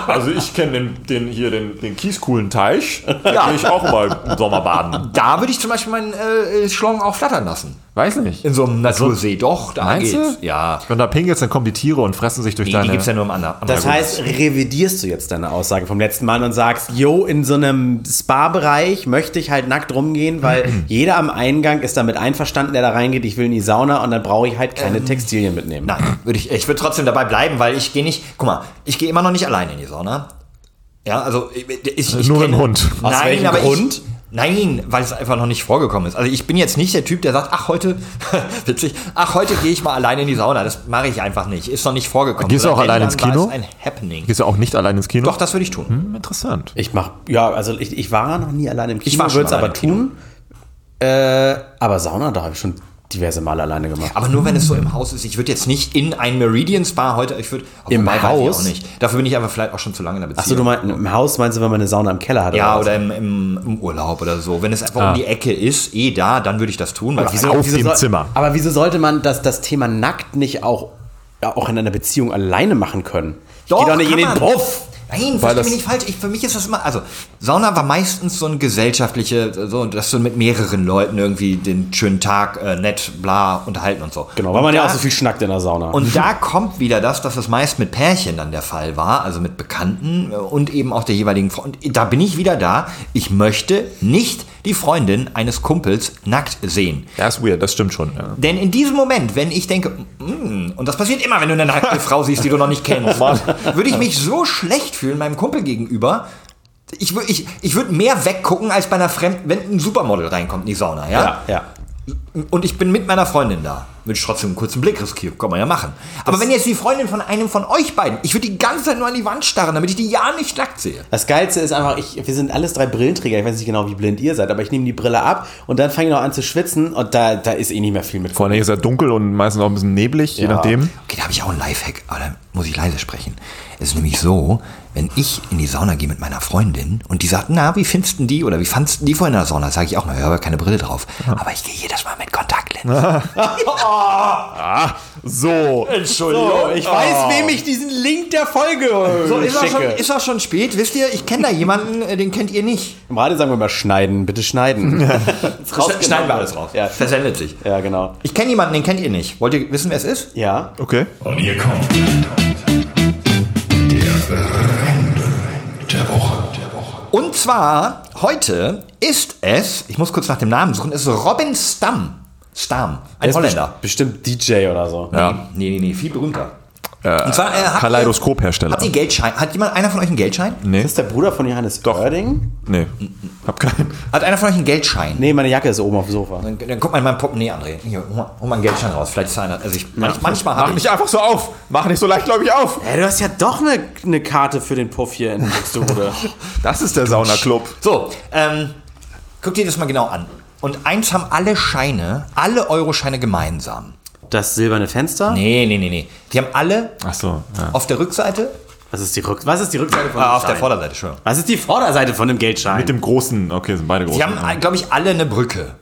Also ich kenne den, den hier den, den kiescoolen Teich. Da gehe ich auch mal im Sommer baden. Da würde ich zum Beispiel meinen äh, Schlong auch flattern lassen. Weiß nicht. In so einem Natursee. Doch, da Meinst geht's. du? Ja. Wenn da pinkelst, dann kommen die Tiere und fressen sich durch Nee, die deine... gibt's ja nur im anderen. Das heißt, revidierst du jetzt deine Aussage vom letzten Mal und sagst, yo, in so einem Spa-Bereich möchte ich halt nackt rumgehen, weil jeder am Eingang ist damit einverstanden, der da reingeht, ich will in die Sauna und dann brauche ich halt keine Textilien mitnehmen. Nein, würde ich, ich würde trotzdem dabei bleiben, weil ich gehe nicht, guck mal, ich gehe immer noch nicht alleine in die Sauna. Ja, also ich, ich, Nur mit kenne- dem Hund. Aus Nein, welchem aber Grund? Ich, nein, weil es einfach noch nicht vorgekommen ist. Also ich bin jetzt nicht der Typ, der sagt, ach heute, witzig, ach heute gehe ich mal alleine in die Sauna. Das mache ich einfach nicht. Ist noch nicht vorgekommen. Gehst du auch allein ins Kino? ein Happening. Gehst du auch nicht allein ins Kino? Doch, das würde ich tun. Hm, interessant. Ich mach, ja, also ich, ich war noch nie alleine im Kino, schon würde es aber tun. Äh, aber Sauna, da habe ich schon diverse Male alleine gemacht. Aber nur wenn es so im Haus ist. Ich würde jetzt nicht in ein Meridian Spa heute, ich würde Im Haus? auch nicht. Dafür bin ich einfach vielleicht auch schon zu lange in der Beziehung. Achso, du meinst, im Haus meinst du, wenn man eine Sauna im Keller hat? ja, was? oder im, im, im Urlaub oder so. Wenn es einfach um die Ecke ist, eh da, dann würde ich das tun. Weil Wieso- Auf wieso dem soll- Zimmer. Aber wieso sollte man das, das Thema nackt nicht auch, ja, auch in einer Beziehung alleine machen können? Ich geh doch nicht in den man. Puff. Nein, versteh mich nicht falsch. Ich, für mich ist das immer, also Sauna war meistens so ein gesellschaftliche, so, dass du mit mehreren Leuten irgendwie den schönen Tag äh, nett, bla, unterhalten und so. Genau, weil und man ja da- auch so viel schnackt in der Sauna. Und da kommt wieder das, dass es meist mit Pärchen dann der Fall war, also mit Bekannten äh, und eben auch der jeweiligen Freund. Da bin ich wieder da. Ich möchte nicht die Freundin eines Kumpels nackt sehen. Ja, ist weird, das stimmt schon. Ja. Denn in diesem Moment, wenn ich denke, mm, und das passiert immer, wenn du eine nackte Frau siehst, die du noch nicht kennst, würde ich mich so schlecht fühlen meinem Kumpel gegenüber. Ich, wür- ich, ich würde mehr weggucken als bei einer Fremden, wenn ein Supermodel reinkommt in die Sauna, ja? ja, ja. Und ich bin mit meiner Freundin da. würde ich trotzdem einen kurzen Blick riskieren. Kann man ja machen. Aber wenn jetzt die Freundin von einem von euch beiden, ich würde die ganze Zeit nur an die Wand starren, damit ich die ja nicht nackt sehe. Das Geilste ist einfach, ich, wir sind alles drei Brillenträger. Ich weiß nicht genau, wie blind ihr seid, aber ich nehme die Brille ab und dann fange ich noch an zu schwitzen und da, da ist eh nicht mehr viel mit. Vor allem ist ja dunkel und meistens auch ein bisschen neblig, je Ja. nachdem. Okay, da habe ich auch einen Lifehack, aber da muss ich leise sprechen. Es ist nämlich so, wenn ich in die Sauna gehe mit meiner Freundin und die sagt, na, wie findest du die oder wie fandst du die vorhin in der Sauna, sage ich auch, na, ich habe keine Brille drauf. Aber ich gehe jedes Mal mit Kontaktlinsen. So. Entschuldigung. So, ich weiß, wem ich diesen Link der Folge So, ist, auch schicke. schon, ist auch schon spät, wisst ihr, ich kenne da jemanden, äh, den kennt ihr nicht. Im Radio sagen wir mal schneiden, bitte schneiden. Schneiden wir alles raus. Ja. Versendet sich. ja, genau. Ich kenne jemanden, den kennt ihr nicht. Wollt ihr wissen, wer es ist? Ja. Okay. Und hier kommt der der Woche. Und zwar, heute ist es, ich muss kurz nach dem Namen suchen, es ist Robin Stamm. Stamm, ein Holländer. Bestimmt DJ oder so. Ja. Nee, nee, nee, viel berühmter. Äh, Und zwar, äh, Kaleidoskophersteller. Habt ihr Geldschein? Hat jemand, einer von euch einen Geldschein? Nee. Ist das der Bruder von Johannes Oerding? Nee. Hab keinen. Hat einer von euch einen Geldschein? Nee, meine Jacke ist oben auf dem Sofa. Dann, dann guck mal in mein Portemonnaie, André. Hier, hol mal, hol mal einen Geldschein raus. Vielleicht ist einer. Also ich, manch, manchmal Mach ich. nicht einfach so auf. Mach nicht so leichtgläubig auf. Ey, du hast ja doch eine, eine Karte für den Puff hier in Buxtehude. Das ist der Saunaclub. So, ähm, guck dir das mal genau an. Und eins haben alle Scheine, alle Euroscheine gemeinsam. Das silberne Fenster? Nee, nee, nee, nee. Die haben alle Ach so. Ja. auf der Rückseite, Was ist die, Rück was ist die Rückseite von ah, dem auf der Schein? Vorderseite, schon. Was ist die Vorderseite von dem Geldschein? Mit dem großen. Okay, sind beide groß. Die haben, glaube ich, alle eine Brücke.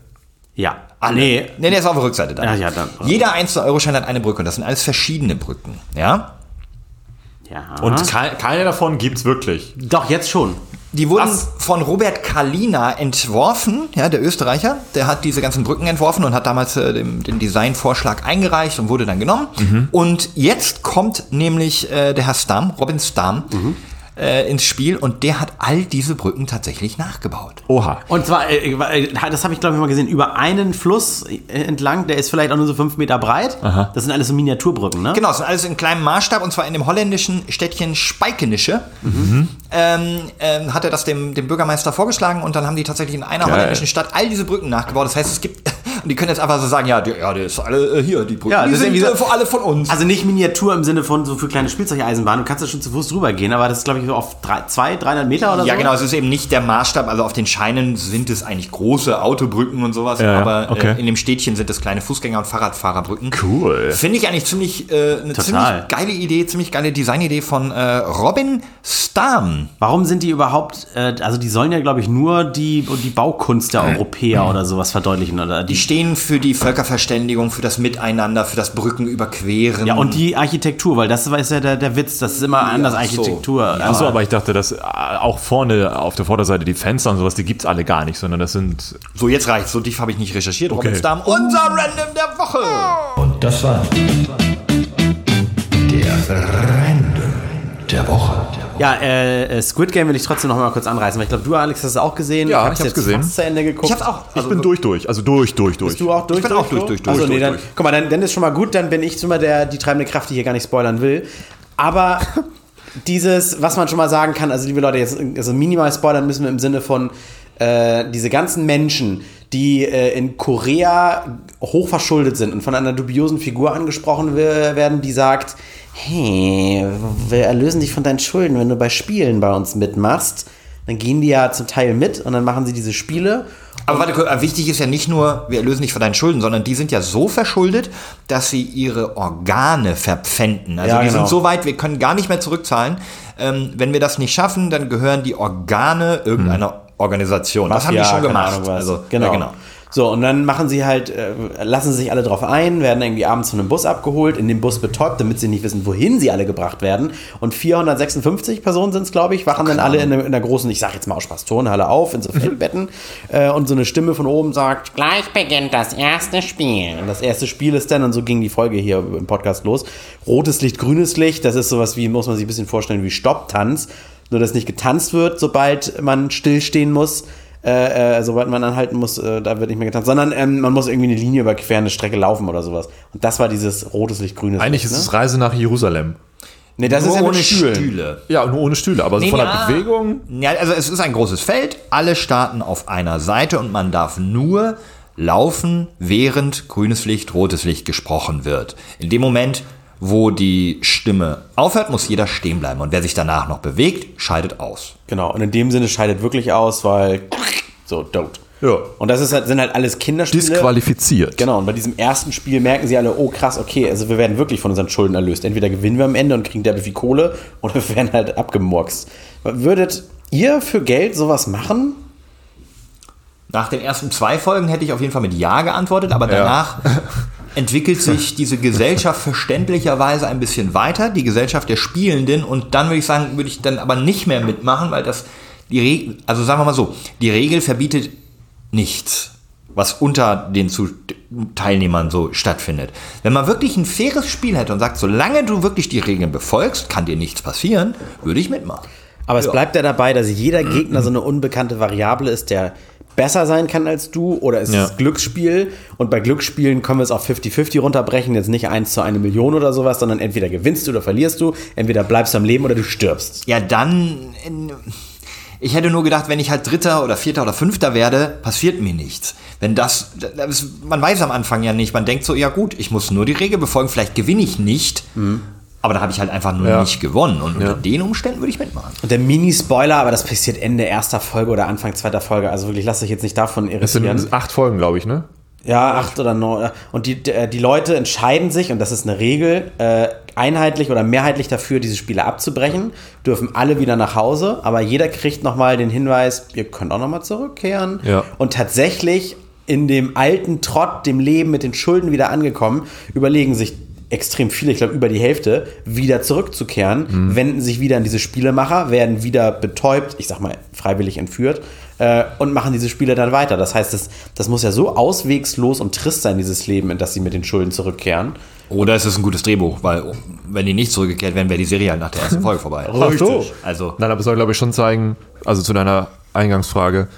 ja. Alle. Nee. Nee, der ist auf der Rückseite dann. Ja, ja, dann. Jeder einzelne Euroschein hat eine Brücke und das sind alles verschiedene Brücken. Ja? Ja. Und ke keine davon gibt's wirklich. Doch, jetzt schon. Die wurden Was? von Robert Kalina entworfen, ja, der Österreicher. Der hat diese ganzen Brücken entworfen und hat damals äh, den, den Designvorschlag eingereicht und wurde dann genommen. Und jetzt kommt nämlich äh, der Herr Stamm, Robin Stamm, äh, ins Spiel und der hat all diese Brücken tatsächlich nachgebaut. Oha. Und zwar, äh, äh, das habe ich glaube ich mal gesehen, über einen Fluss äh, entlang, der ist vielleicht auch nur so fünf Meter breit. Das sind alles so Miniaturbrücken, ne? Genau, das sind alles in kleinem Maßstab und zwar in dem holländischen Städtchen Spijkenische. Ähm, ähm, hat er das dem, dem Bürgermeister vorgeschlagen und dann haben die tatsächlich in einer holländischen Stadt all diese Brücken nachgebaut. Das heißt, es gibt, die können jetzt einfach so sagen, ja, die, ja, die ist alle äh, hier, die Brücken, Ja, die sind irgendwie so- äh, alle von uns. Also nicht Miniatur im Sinne von so für kleine Spielzeugeisenbahnen. Du kannst ja schon zu Fuß drüber gehen, aber das ist glaube ich so auf drei, zwei, 300 Meter oder ja, so. genau, es ist eben nicht der Maßstab. Also auf den Scheinen sind es eigentlich große Autobrücken und sowas, Ja, ja, aber okay. äh, in dem Städtchen sind es kleine Fußgänger- und Fahrradfahrerbrücken. Cool. Finde ich eigentlich ziemlich äh, eine Total. ziemlich geile Idee, ziemlich geile Designidee von äh, Robin Stamm. Warum sind die überhaupt, äh, also die sollen ja glaube ich nur die, die Baukunst der Europäer oder sowas verdeutlichen. Oder Die die, stehen für die Völkerverständigung, für das Miteinander, für das Brücken überqueren. ja, und die Architektur, weil das ist ja der, der Witz, das ist immer anders so. Architektur. Achso, aber ich dachte, dass äh, auch vorne auf der Vorderseite die Fenster und sowas, die gibt's alle gar nicht, sondern das sind. So, jetzt reicht's. So tief habe ich nicht recherchiert. Robin Okay. Stamm, unser Random der Woche. Und das war der Random. Ja, äh, äh, Squid Game will ich trotzdem noch mal kurz anreißen, weil ich glaube, du, Alex, hast es auch gesehen. Ja, Hab's ich hab's jetzt gesehen. fast zu Ende geguckt. Ich hab's auch. Ich bin durch, durch. Also durch, durch, durch. Bist du auch durch? bin auch durch, durch, durch, Also, nee, durch, dann, durch. guck mal, dann, dann ist schon mal gut, dann bin ich immer der, die treibende Kraft, die hier gar nicht spoilern will. Aber dieses, was man schon mal sagen kann, also liebe Leute, jetzt also minimal spoilern müssen wir im Sinne von äh, diese ganzen Menschen, die äh, in Korea hochverschuldet sind und von einer dubiosen Figur angesprochen we- werden, die sagt, hey, wir erlösen dich von deinen Schulden, wenn du bei Spielen bei uns mitmachst. Dann gehen die ja zum Teil mit und dann machen sie diese Spiele Aber warte, wichtig ist ja nicht nur, wir erlösen dich von deinen Schulden, sondern die sind ja so verschuldet, dass sie ihre Organe verpfänden. Also Ja, die genau. sind so weit, wir können gar nicht mehr zurückzahlen. Ähm, wenn wir das nicht schaffen, dann gehören die Organe irgendeiner Organisation. Das haben die schon gemacht. Ahnung was. Also, genau. Ja, genau. So, und dann machen sie halt, äh, lassen sich alle drauf ein, werden irgendwie abends von einem Bus abgeholt, in dem Bus betäubt, damit sie nicht wissen, wohin sie alle gebracht werden. Und 456 Personen sind es, glaube ich, wachen dann alle in, einer- großen, ich sag jetzt mal aus Spaß, Turnhalle auf, in so Feldbetten. äh, und so eine Stimme von oben sagt, Gleich beginnt das erste Spiel. und das erste Spiel ist dann, und so ging die Folge hier im Podcast los, rotes Licht, grünes Licht, das ist sowas wie, muss man sich ein bisschen vorstellen, wie Stopptanz. Nur, dass nicht getanzt wird, sobald man stillstehen muss. Äh, äh, sobald man anhalten muss, äh, da wird nicht mehr getanzt, sondern ähm, man muss irgendwie eine Linie überqueren, eine Strecke laufen oder sowas. Und das war dieses rotes Licht, grünes Eigentlich Licht. ist es Reise nach Jerusalem. Nee, das ist Nur ja mit ohne Stühlen. Stühle. Ja, nur ohne Stühle, aber so Nee, von der ja. Bewegung. Ja, also es ist ein großes Feld, alle starten auf einer Seite und man darf nur laufen, während grünes Licht, rotes Licht gesprochen wird. In dem Moment, wo die Stimme aufhört, muss jeder stehen bleiben. Und wer sich danach noch bewegt, scheidet aus. Genau, und in dem Sinne scheidet wirklich aus, weil so, dote. Ja. Und das ist halt, sind halt alles Kinderspiele. Disqualifiziert. Genau, und bei diesem ersten Spiel merken sie alle, oh krass, okay, also wir werden wirklich von unseren Schulden erlöst. Entweder gewinnen wir am Ende und kriegen derbe viel Kohle oder wir werden halt abgemurkst. Würdet ihr für Geld sowas machen? Nach den ersten zwei Folgen hätte ich auf jeden Fall mit Ja geantwortet, aber danach entwickelt sich diese Gesellschaft verständlicherweise ein bisschen weiter, die Gesellschaft der Spielenden, und dann würde ich sagen, würde ich dann aber nicht mehr mitmachen, weil das die Regel, also sagen wir mal so, die Regel verbietet nichts, was unter den Teilnehmern so stattfindet. Wenn man wirklich ein faires Spiel hätte und sagt, solange du wirklich die Regeln befolgst, kann dir nichts passieren, würde ich mitmachen. Aber es bleibt ja dabei, dass jeder Gegner so eine unbekannte Variable ist, der besser sein kann als du oder es Ja. ist Glücksspiel und bei Glücksspielen können wir es auf 50-50 runterbrechen, jetzt nicht 1 zu 1 Million oder sowas, sondern entweder gewinnst du oder verlierst du, entweder bleibst du am Leben oder du stirbst. Ja, dann. Ich hätte nur gedacht, wenn ich halt Dritter oder Vierter oder Fünfter werde, passiert mir nichts. Wenn das, das man weiß am Anfang ja nicht. Man denkt so, ja gut, ich muss nur die Regel befolgen. Vielleicht gewinne ich nicht, aber da habe ich halt einfach nur Ja. nicht gewonnen. Und unter den Umständen würde ich mitmachen. Und der Mini-Spoiler, aber das passiert Ende erster Folge oder Anfang zweiter Folge, also wirklich, lass dich jetzt nicht davon Es sind irritieren. acht Folgen, glaube ich, ne? Ja, acht oder neun. Und die, die die Leute entscheiden sich, und das ist eine Regel, äh, einheitlich oder mehrheitlich dafür, diese Spiele abzubrechen, dürfen alle wieder nach Hause, aber jeder kriegt nochmal den Hinweis, ihr könnt auch nochmal zurückkehren. Ja. Und tatsächlich in dem alten Trott, dem Leben mit den Schulden wieder angekommen, überlegen sich extrem viele, ich glaube über die Hälfte, wieder zurückzukehren, Mhm. wenden sich wieder an diese Spielemacher, werden wieder betäubt, ich sag mal freiwillig entführt äh, und machen diese Spiele dann weiter. Das heißt, das, das muss ja so auswegslos und trist sein, dieses Leben, in das sie mit den Schulden zurückkehren. Oder es ist ein gutes Drehbuch, weil wenn die nicht zurückgekehrt wären, wäre die Serie halt nach der ersten Folge vorbei. Ach so. Also, Nein, aber es soll, glaube ich, schon zeigen, also zu deiner Eingangsfrage,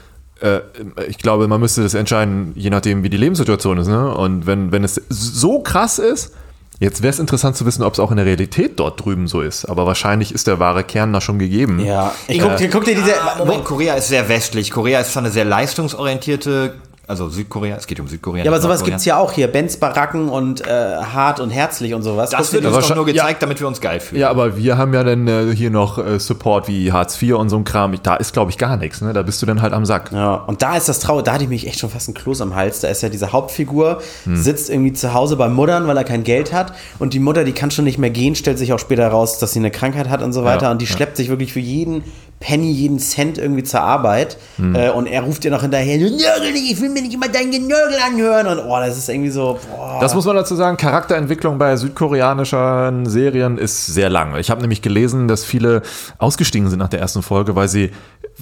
äh, ich glaube, man müsste das entscheiden, je nachdem, wie die Lebenssituation ist. Ne? Und wenn, wenn es so krass ist, jetzt wäre es interessant zu wissen, ob es auch in der Realität dort drüben so ist. Aber wahrscheinlich ist der wahre Kern da schon gegeben. Ja, ich guck, guck dir diese. Ah, Moment, Korea ist sehr westlich. Korea ist zwar eine sehr leistungsorientierte, also Südkorea, es geht um Südkorea. ja, aber sowas Nordkorea. gibt's ja auch hier. Benz Baracken und äh, hart und herzlich und sowas. Das wird uns doch nur scha- ja. gezeigt, damit wir uns geil fühlen. Ja, aber wir haben ja dann äh, hier noch äh, Support wie Hartz IV und so ein Kram. Da ist, glaube ich, gar nichts. Ne? Da bist du dann halt am Sack. Ja, und da ist das Trauer, da hatte ich mich echt schon fast ein Kloß am Hals. Da ist ja diese Hauptfigur, sitzt irgendwie zu Hause bei Muttern, weil er kein Geld hat. Und die Mutter, die kann schon nicht mehr gehen, stellt sich auch später raus, dass sie eine Krankheit hat und so weiter. Ja, und die ja. schleppt sich wirklich für jeden Penny, jeden Cent irgendwie zur Arbeit. Äh, und er ruft ihr noch hinterher, ich will mir nicht immer dein Genörgel anhören. Und oh, das ist irgendwie so, boah. Das muss man dazu sagen, Charakterentwicklung bei südkoreanischen Serien ist sehr lang. Ich habe nämlich gelesen, dass viele ausgestiegen sind nach der ersten Folge, weil sie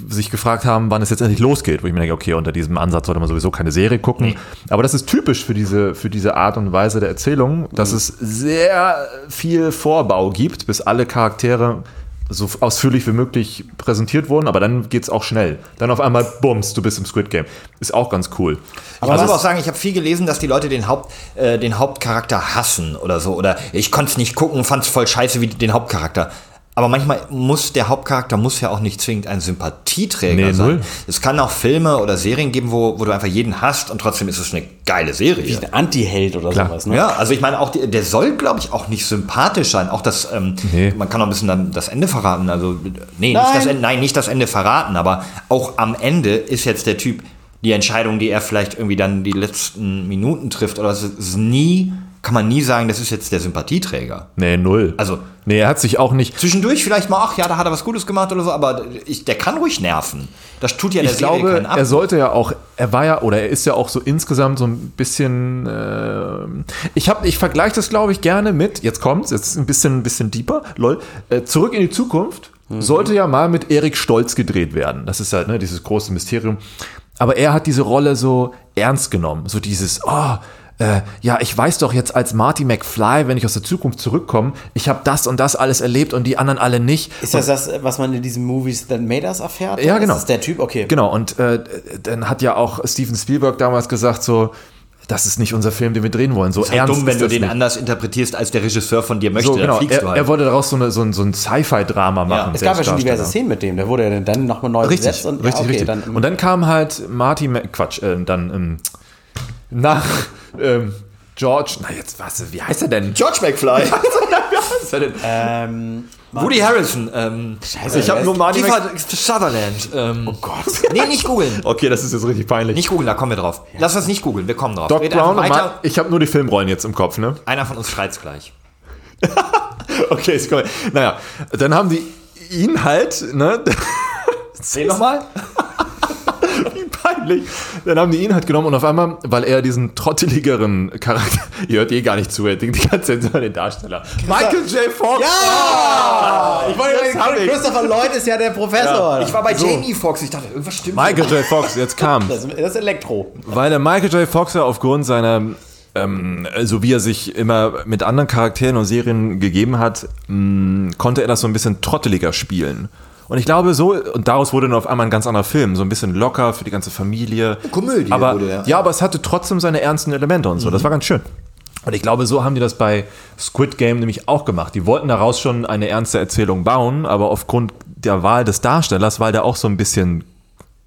sich gefragt haben, wann es jetzt endlich losgeht. Wo ich mir denke, okay, unter diesem Ansatz sollte man sowieso keine Serie gucken. Aber das ist typisch für diese, für diese Art und Weise der Erzählung, dass es sehr viel Vorbau gibt, bis alle Charaktere so ausführlich wie möglich präsentiert wurden, aber dann geht's auch schnell. Dann auf einmal, bums, du bist im Squid Game. Ist auch ganz cool. Ich muss aber auch sagen, ich habe viel gelesen, dass die Leute den, Haupt, äh, den Hauptcharakter hassen oder so. Oder ich konnte es nicht gucken, fand es voll scheiße wie den Hauptcharakter. Aber manchmal muss der Hauptcharakter muss ja auch nicht zwingend ein Sympathieträger Nee, sein. null. Es kann auch Filme oder Serien geben, wo, wo du einfach jeden hasst und trotzdem ist es eine geile Serie. ein Anti-Held oder Klar. sowas, ne? Ja, also ich meine, auch die, der soll, glaube ich, auch nicht sympathisch sein. Auch das, ähm, Nee. man kann auch ein bisschen dann das Ende verraten. Also, nee, Nein. Nicht das Ende, nein, nicht das Ende verraten, aber auch am Ende ist jetzt der Typ, die Entscheidung, die er vielleicht irgendwie dann die letzten Minuten trifft, oder so, ist nie, kann man nie sagen, das ist jetzt der Sympathieträger. Nee, null. Also- nee, er hat sich auch nicht, Zwischendurch vielleicht mal, ach ja, da hat er was Gutes gemacht oder so, aber ich, der kann ruhig nerven. Das tut ja der ich Serie glaube, keinen er sollte ja auch, er war ja, oder er ist ja auch so insgesamt so ein bisschen, äh, ich habe, ich vergleiche das, glaube ich, gerne mit, jetzt kommt's, jetzt ist ein bisschen, ein bisschen deeper, lol, äh, zurück in die Zukunft sollte ja mal mit Erik Stolz gedreht werden. Das ist halt, ne, dieses große Mysterium. Aber er hat diese Rolle so ernst genommen, so dieses, oh, äh, ja, ich weiß doch jetzt als Marty McFly, wenn ich aus der Zukunft zurückkomme, ich habe das und das alles erlebt und die anderen alle nicht. Ist das das, was man in diesen Movies That Made Us erfährt? Ja, genau. Ist das der Typ? Okay. Genau, und äh, dann hat ja auch Steven Spielberg damals gesagt, so, das ist nicht unser Film, den wir drehen wollen. So ist halt ernst dumm, wenn ist du den nicht. anders interpretierst, als der Regisseur von dir möchte. so, dann genau. fliegst Er, du halt. er wollte daraus so, eine, so ein, so ein Sci-Fi-Drama machen. Es gab ja schon diverse. Szenen mit dem. Der wurde ja dann nochmal neu Richtig, besetzt. Und, richtig, ja, okay, richtig. Dann, und dann kam halt Marty, Mc- Quatsch, äh, dann ähm, nach ähm, George, na jetzt was, wie heißt er denn? George McFly. Was ist er denn? Ähm, Woody Harrison. Ähm, Scheiße, ich habe nur Marty Kiefer Mc- Sutherland. Ähm, oh Gott. Nee, nicht googeln. Okay, das ist jetzt richtig peinlich. Nicht googeln, da kommen wir drauf. Lass uns nicht googeln, wir kommen drauf. Doc Red Brown und. Mar ich habe nur die Filmrollen jetzt im Kopf, ne? Einer von uns schreit's gleich. Okay, ist cool. Naja, dann haben die ihn halt, ne? Sehen nochmal. Peinlich. Dann haben die ihn halt genommen und auf einmal, weil er diesen trotteligeren Charakter, ihr hört eh gar nicht zu, er denkt die ganze Zeit über den Darsteller. Michael J. Fox. Ja! Ich wollte Jetzt hab ich. Christopher Lloyd ist ja der Professor. Ich war bei Jamie Foxx, ich dachte, irgendwas stimmt. Michael J. Fox, jetzt kam. das, das ist Elektro. Weil der Michael J. Fox ja aufgrund seiner, ähm, so wie er sich immer mit anderen Charakteren und Serien gegeben hat, mh, konnte er das so ein bisschen trotteliger spielen. Und ich glaube so, und daraus wurde dann auf einmal ein ganz anderer Film, so ein bisschen locker für die ganze Familie. Komödie aber, wurde er. Ja, aber es hatte trotzdem seine ernsten Elemente und so. Das war ganz schön. Und ich glaube, so haben die das bei Squid Game nämlich auch gemacht. Die wollten daraus schon eine ernste Erzählung bauen, aber aufgrund der Wahl des Darstellers, weil der auch so ein bisschen,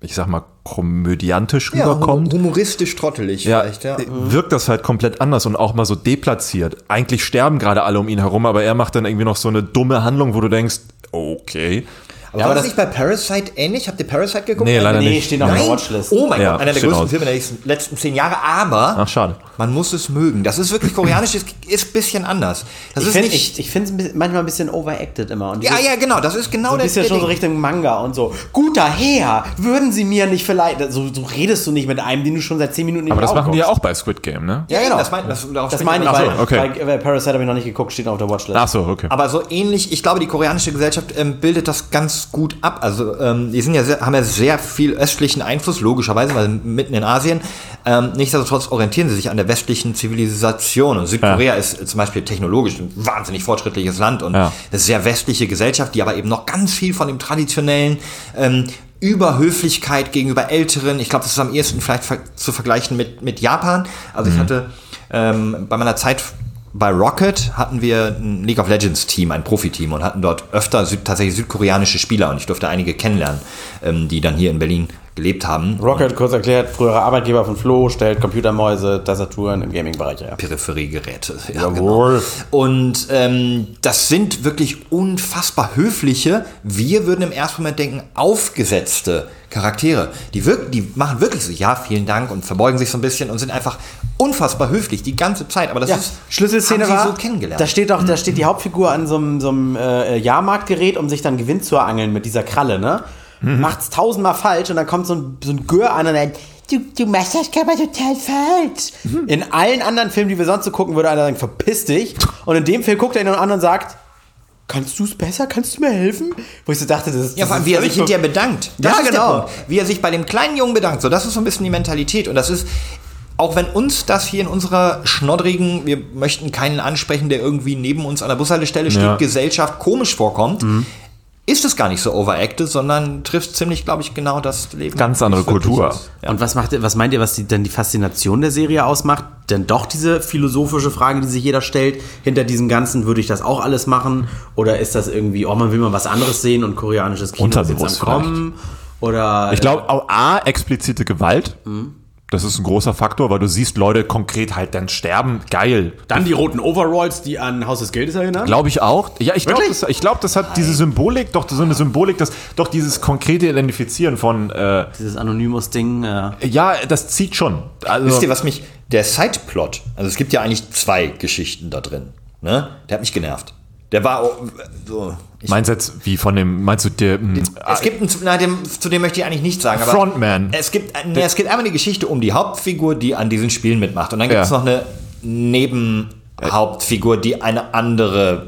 ich sag mal, komödiantisch ja, rüberkommt humoristisch trottelig ja, vielleicht, ja. wirkt das halt komplett anders und auch mal so deplatziert. Eigentlich sterben gerade alle um ihn herum, aber er macht dann irgendwie noch so eine dumme Handlung, wo du denkst, okay. Aber war das nicht bei Parasite ähnlich? Habt ihr Parasite geguckt? Nee, leider Nee, nicht. steht auf der. Watchlist. Oh mein Ja, Gott, einer der größten aus. Filme der letzten zehn Jahre, aber Ach, schade. man muss es mögen. Das ist wirklich koreanisch, ist, ist ein bisschen anders. Das Ich ist finde ich, ich find's manchmal ein bisschen overacted immer. Und ja, dieses- ja, genau, das ist genau Du der bist ja der schon so. Richtung Manga und so. Guter Herr, würden Sie mir nicht vielleicht. So, so redest du nicht mit einem, den du schon seit 10 Minuten nicht Aber das machen die ja auch bei Squid Game, ne? Ja, genau. Das, mein, das, Das meine ich, weil, so, okay. weil Parasite habe ich noch nicht geguckt, steht auf der Watchlist. Ach so, okay. Aber so ähnlich, ich glaube, die koreanische Gesellschaft ähm, bildet das ganz gut ab. Also ähm, die sind ja sehr, haben ja sehr viel östlichen Einfluss, logischerweise, weil sie mitten in Asien. Ähm, nichtsdestotrotz orientieren sie sich an der westlichen Zivilisation. Und Südkorea ist äh, zum Beispiel technologisch ein wahnsinnig fortschrittliches Land und Ja. eine sehr westliche Gesellschaft, die aber eben noch ganz viel von dem traditionellen ähm, Überhöflichkeit gegenüber Älteren. Ich glaube, das ist am ehesten vielleicht zu vergleichen mit, mit Japan. Also ich hatte ähm, bei meiner Zeit bei Rocket hatten wir ein League of Legends Team, ein Profiteam und hatten dort öfter süd tatsächlich südkoreanische Spieler und ich durfte einige kennenlernen, ähm, die dann hier in Berlin gelebt haben. Rocket, kurz erklärt, früherer Arbeitgeber von Flo, stellt Computermäuse, Tastaturen im Gaming-Bereich her. Peripheriegeräte. Ja, Jawohl. Genau. Und ähm, das sind wirklich unfassbar höfliche, wir würden im ersten Moment denken, aufgesetzte Charaktere. Die, wirk die machen wirklich so, ja, vielen Dank und verbeugen sich so ein bisschen und sind einfach unfassbar höflich die ganze Zeit. Aber das Ja, ist Schlüsselszene haben war, so kennengelernt. da steht doch, da steht die Hauptfigur an so einem, so einem äh, Jahrmarktgerät, um sich dann Gewinn zu erangeln mit dieser Kralle, ne? Mhm. Macht's tausendmal falsch und dann kommt so ein, so ein Gör an und dann, du, du machst das aber total falsch. Mhm. In allen anderen Filmen, die wir sonst so gucken, würde einer sagen, verpiss dich. Und in dem Film guckt er ihn an und sagt, kannst du es besser? Kannst du mir helfen? Wo ich so dachte, das ist Ja, vor allem, das wie er sich hinterher bedankt. Ja, ist der genau. Wie er sich bei dem kleinen Jungen bedankt. So, das ist so ein bisschen die Mentalität. Und das ist, auch wenn uns das hier in unserer schnoddrigen, wir möchten keinen ansprechen, der irgendwie neben uns an der Bushaltestelle steht, Ja. Gesellschaft komisch vorkommt, ist es gar nicht so overacted, sondern trifft ziemlich, glaube ich, genau das Leben. Ganz andere Kultur. ist. Und was, macht, ihr- was meint ihr, was die, denn die Faszination der Serie ausmacht? Denn doch diese philosophische Frage, die sich jeder stellt, hinter diesem Ganzen, würde ich das auch alles machen? Oder ist das irgendwie, oh, man will mal was anderes sehen und koreanisches Kino ist jetzt am Unterbewusst Kommen? Oder Ich glaube, auch A, explizite Gewalt. Das ist ein großer Faktor, weil du siehst Leute konkret halt dann sterben. Geil. dann die roten Overalls, die an Haus des Geldes erinnern? Glaube ich auch. Ja, ich glaube, das, ich glaub, das hat diese Symbolik, doch so eine Symbolik, dass doch dieses konkrete Identifizieren von, äh, Dieses Anonymous-Ding. Äh, ja, das zieht schon. Also, Wisst ihr, was mich, der Sideplot, also es gibt ja eigentlich zwei Geschichten da drin, ne? Der hat mich genervt. Der war auch, so, ich, meinst du jetzt, wie von dem, meinst du der, mh, Es gibt einen, na, dem, zu dem möchte ich eigentlich nichts sagen. Aber Frontman. Es gibt, nee, es gibt einmal eine Geschichte um die Hauptfigur, die an diesen Spielen mitmacht. Und dann gibt es Ja. noch eine Nebenhauptfigur, die eine andere.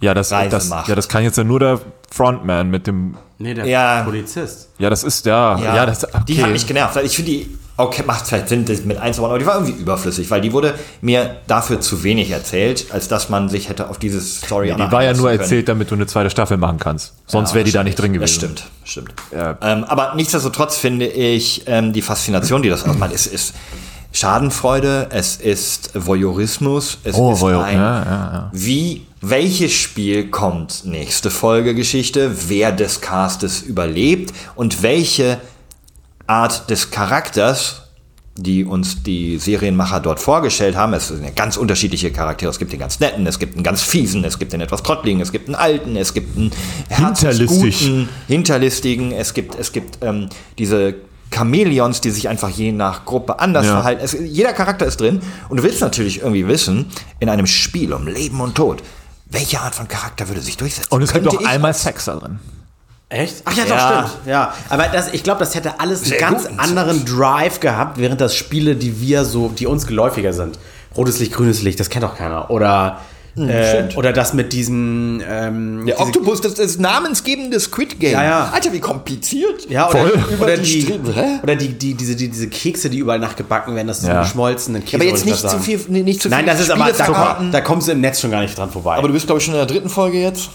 ja, das, Reise das, macht. ja, das kann jetzt ja nur der Frontman mit dem, nee, der Ja. Polizist. ja, das ist der, ja, das, okay. Die hat mich genervt. weil Ich finde die, okay, macht vielleicht Sinn, das mit einzubauen, aber die war irgendwie überflüssig, weil die wurde mir dafür zu wenig erzählt, als dass man sich hätte auf diese Story die war ja nur erzählt, damit du eine zweite Staffel machen kannst. Sonst wäre die da nicht drin gewesen. Das stimmt, stimmt. Ähm, aber nichtsdestotrotz finde ich ähm, die Faszination, die das ausmacht, ist, ist Schadenfreude, es ist Voyeurismus, es Oh, ist Voyeur, ein, ja, ja, ja. wie, welches Spiel kommt, nächste Folge Geschichte, wer des Castes überlebt und welche Art des Charakters die uns die Serienmacher dort vorgestellt haben. Es sind ja ganz unterschiedliche Charaktere. Es gibt den ganz netten, es gibt einen ganz fiesen, es gibt den etwas trottligen, es gibt einen alten, es gibt einen Hinterlistig. herzensguten, hinterlistigen, es gibt, es gibt ähm, diese Chamäleons, die sich einfach je nach Gruppe anders Ja. verhalten. Es, jeder Charakter ist drin und du willst natürlich irgendwie wissen, in einem Spiel um Leben und Tod, welche Art von Charakter würde sich durchsetzen? Und es gibt auch einmal Sex da drin. Echt? Ach ja, doch, stimmt. Ja, aber das, ich glaube, das hätte alles einen ganz gut. anderen Drive gehabt, während das Spiele, die wir so, die uns geläufiger sind. Rotes Licht, grünes Licht, das kennt doch keiner. Oder, äh, stimmt. oder das mit diesen. Ähm, Der Octopus, das ist das namensgebende Squid Game. Ja, ja. Alter, wie kompliziert. Ja, oder, Voll. oder, die die, oder die, die, diese, die, diese Kekse, die überall nachgebacken werden, das so Ja. geschmolzenen Käse. Aber jetzt nicht zu viel, nicht zu viel Nein, das ist aber, da, da kommst du im Netz schon gar nicht dran vorbei. Aber du bist, glaube ich, schon in der dritten Folge jetzt.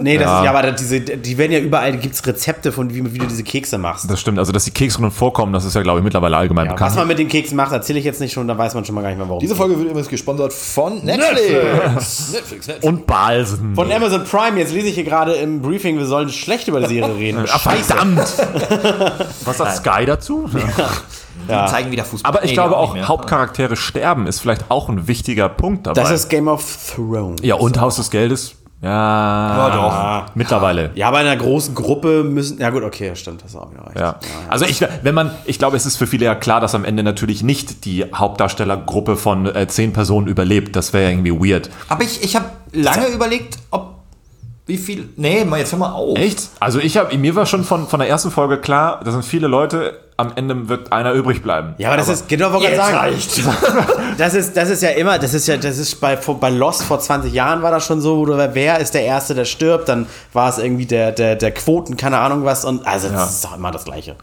Nee, das Ja. ist, ja, aber diese, die werden ja überall, gibt es Rezepte von, wie, wie du diese Kekse machst. Das stimmt. Also, dass die Kekse drin vorkommen, das ist ja, glaube ich, mittlerweile allgemein Ja, bekannt. was man mit den Keksen macht, erzähle ich jetzt nicht schon, da weiß man schon mal gar nicht mehr, warum. Diese Folge wird übrigens gesponsert von Netflix. Netflix, Netflix. Und Balsen. Von Amazon Prime, jetzt lese ich hier gerade im Briefing, wir sollen schlecht über die Serie reden. Ah, verdammt! Was sagt Sky dazu? Die zeigen wieder Fußball. Aber ich Nee, glaube auch. Hauptcharaktere sterben ist vielleicht auch ein wichtiger Punkt dabei. Das ist Game of Thrones. ja, und Haus des Geldes? Ja, doch. Mittlerweile. Ja, aber in einer großen Gruppe müssen. Ja, gut, okay, stimmt, das auch wieder recht. Ja. Also ich, wenn man, ich glaube, es ist für viele ja klar, dass am Ende natürlich nicht die Hauptdarstellergruppe von äh, zehn Personen überlebt. Das wäre ja irgendwie weird. Aber ich, ich habe lange überlegt, ob. Wie viel. Nee, mal jetzt hör mal auf. Echt? Also ich habe, mir war schon von, von der ersten Folge klar, da sind viele Leute, am Ende wird einer übrig bleiben. Ja, aber das ist, genau, wollte ich sagen. reicht's. Das ist, das ist ja immer, das ist ja, das ist bei, bei Lost vor 20 Jahren war das schon so, oder wer ist der Erste, der stirbt, dann war es irgendwie der, der, der Quoten, keine Ahnung was, und also das Ja. ist doch immer das Gleiche.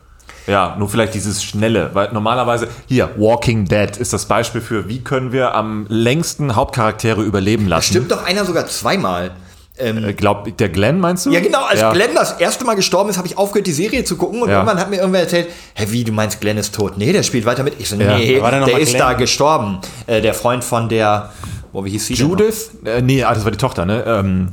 Ja, nur vielleicht dieses Schnelle, weil normalerweise, hier, Walking Dead ist das Beispiel für, wie können wir am längsten Hauptcharaktere überleben lassen. Stimmt doch einer sogar zweimal. Äh, Glaub, der Glenn meinst du? Ja, genau, als Ja. Glenn das erste Mal gestorben ist, habe ich aufgehört, die Serie zu gucken und Ja. irgendwann hat mir irgendwer erzählt, hä, wie, du meinst, Glenn ist tot? Nee, der spielt weiter mit. Ich so, Ja. nee, der mal ist Glenn? da gestorben. Äh, der Freund von der, oh, wie hieß sie? Judith? Äh, nee, ah, das war die Tochter, ne? Ähm,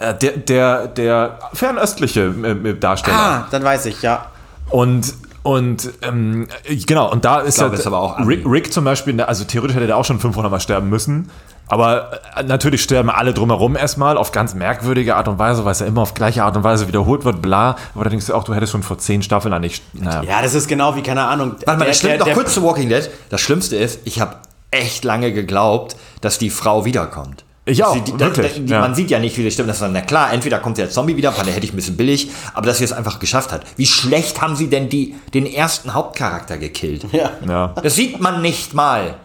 äh, der, der, der fernöstliche äh, äh, Darsteller. Ah, dann weiß ich, ja. Und und ähm, äh, genau, und da ist glaube, ja das ist aber auch Rick, Rick zum Beispiel, ne, also theoretisch hätte der auch schon 500 Mal sterben müssen. Aber äh, natürlich sterben alle drumherum erstmal auf ganz merkwürdige Art und Weise, weil es ja immer auf gleiche Art und Weise wiederholt wird, bla. Aber da denkst du auch, du hättest schon vor zehn Staffeln eigentlich. Naja. Ja, das ist genau wie, keine Ahnung. Warte mal, das stimmt doch kurz zu Walking Dead. Das Schlimmste ist, ich habe echt lange geglaubt, dass die Frau wiederkommt. Ich auch, Sie, die, wirklich, Die, ja. Man sieht ja nicht, wie das stimmt. Das ist dann, na klar, entweder kommt der Zombie wieder, weil der hätte ich ein bisschen billig, aber dass sie es einfach geschafft hat. Wie schlecht haben sie denn die, den ersten Hauptcharakter gekillt? Ja. Ja. Das sieht man nicht mal.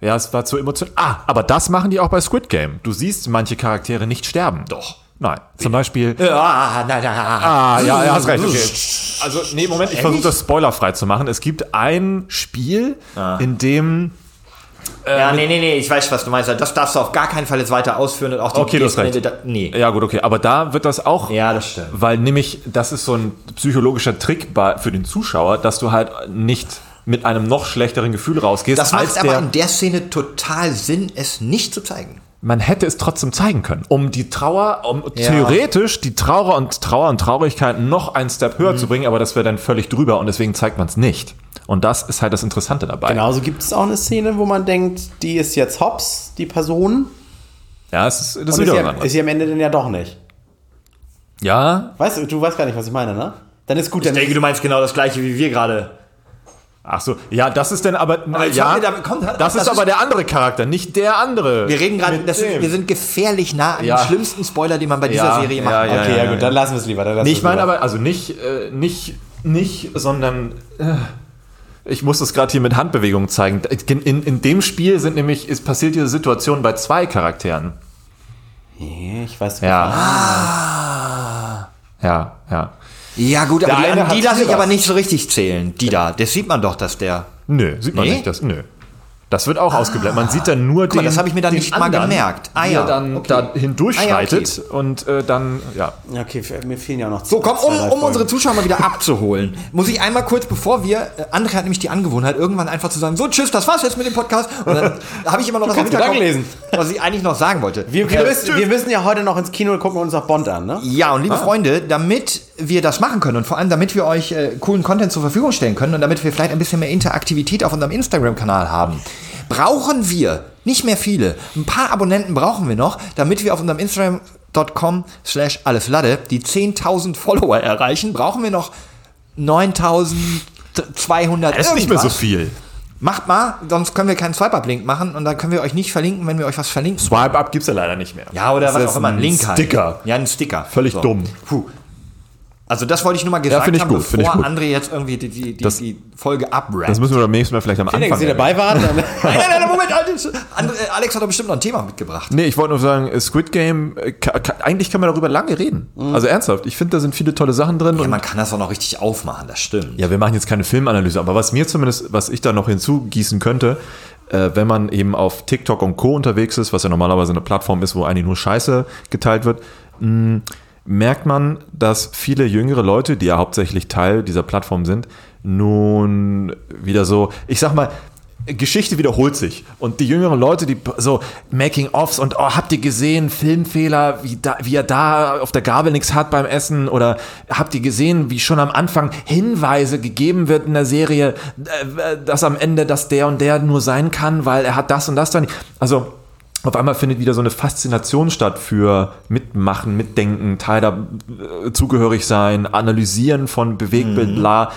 Ja, es war zu emotional. Ah, aber das machen die auch bei Squid Game. Du siehst manche Charaktere nicht sterben. Doch. Nein. Zum Beispiel. Ah, na, na, Ah, ja, ja, hast recht. Okay. Also, nee, Moment, ich versuche das spoilerfrei zu machen. Es gibt ein Spiel, in dem. Ja, nee, nee, nee, ich weiß, was du meinst. Das darfst du auf gar keinen Fall jetzt weiter ausführen und auch die Okay, du hast recht. da, Nee. Ja, gut, okay. Aber da wird das auch. Ja, das stimmt. Weil nämlich, das ist so ein psychologischer Trick für den Zuschauer, dass du halt nicht mit einem noch schlechteren Gefühl rausgehst, Das als macht aber der. in der Szene total Sinn, es nicht zu zeigen. man hätte es trotzdem zeigen können, um die Trauer, um Ja. theoretisch die Trauer und Trauer und Traurigkeit noch einen Step Mhm. höher zu bringen, aber das wäre dann völlig drüber und deswegen zeigt man es nicht. Und das ist halt das Interessante dabei. Genauso gibt es auch eine Szene, wo man denkt, die ist jetzt hops, die Person. Ja, es ist, das ist Und ist wieder sie, ist sie am Ende denn ja doch nicht. Ja, Weißt du, du weißt gar nicht, was ich meine, ne? Dann ist gut, Ich dann denke, du meinst genau das gleiche wie wir gerade. Ach so, ja, das ist dann aber, jetzt ja, wir da- kommt- das, das ist ist- aber der andere Charakter, nicht der andere. Wir reden gerade, wir sind gefährlich nah an Ja. dem schlimmsten Spoiler, den man bei dieser Ja, Serie ja, machen ja, kann. Okay, ja, gut, dann lassen wir es lieber. Nee, ich es meine aber, also nicht, äh, nicht, nicht, sondern äh, ich muss das gerade hier mit Handbewegungen zeigen. In, in, dem Spiel sind nämlich, ist passiert diese Situation bei zwei Charakteren. Ich weiß Ja. Ah. Ja, ja. Ja, gut, aber Der die, die lasse ich aber nicht so richtig zählen. Die da, das sieht man doch, dass der. Nö, sieht man Nee? nicht. Das, nö. Das wird auch ausgeblendet. Man sieht dann nur Guck mal, den. das habe ich mir dann nicht mal anderen, gemerkt. Ah, ja, er dann okay. da hindurchschreitet Ah, ja, und äh, dann, ja. Ja, okay, mir fehlen ja noch So, komm, zwei, um, um unsere Zuschauer mal wieder abzuholen, muss ich einmal kurz, bevor wir, äh, André hat nämlich die Angewohnheit, irgendwann einfach zu sagen, so, tschüss, das war's jetzt mit dem Podcast. Und dann habe ich immer noch was im lesen. was ich eigentlich noch sagen wollte. Wir, wir, Äh, müssen, wir müssen ja heute noch ins Kino und gucken uns auch Bond an, ne? Ja, und liebe Freunde, damit wir das machen können und vor allem damit wir euch äh, coolen Content zur Verfügung stellen können und damit wir vielleicht ein bisschen mehr Interaktivität auf unserem Instagram-Kanal haben, brauchen wir nicht mehr viele. Ein paar Abonnenten brauchen wir noch, damit wir auf unserem Instagram.com slash allesladde die 10.000 Follower erreichen, brauchen wir noch 9.200 ist nicht mehr so viel. Macht mal, sonst können wir keinen Swipe-Up-Link machen und dann können wir euch nicht verlinken, wenn wir euch was verlinken. Swipe Up gibt's ja leider nicht mehr. Ja, oder Das was auch immer, ein Link halt. Sticker. Ja, ein Sticker. Völlig dumm. Puh. Also das wollte ich nur mal gesagt finde ich haben, gut, finde ich bevor gut. André jetzt irgendwie die, die, die, Das- die Folge abrankt. Das müssen wir beim nächsten Mal vielleicht am Wenn Anfang. Sie erwähnen. dabei waren, dann nein, nein, nein, Moment, Alex, André, Alex hat doch bestimmt noch ein Thema mitgebracht. Nee, ich wollte nur sagen, äh, Squid Game, äh, eigentlich kann man darüber lange reden. Also ernsthaft, ich finde, da sind viele tolle Sachen drin. Ja, und man kann das auch noch richtig aufmachen, das stimmt. Ja, wir machen jetzt keine Filmanalyse, aber was mir zumindest, was ich da noch hinzugießen könnte, äh, wenn man eben auf TikTok und Co. unterwegs ist, was ja normalerweise eine Plattform ist, wo eigentlich nur Scheiße geteilt wird, mh, merkt man, dass viele jüngere Leute, die ja hauptsächlich Teil dieser Plattform sind, nun wieder so, ich sag mal, Geschichte wiederholt sich. Und die jüngeren Leute, die so Making-ofs und oh, habt ihr gesehen, Filmfehler, wie, da, wie er da auf der Gabel nichts hat beim Essen? Oder habt ihr gesehen, wie schon am Anfang Hinweise gegeben wird in der Serie, äh, dass am Ende das der und der nur sein kann, weil er hat das und das dann. Also auf einmal findet wieder so eine Faszination statt für Mitmachen, Mitdenken, Teil da äh, zugehörig sein, Analysieren von Bewegtbild, bla,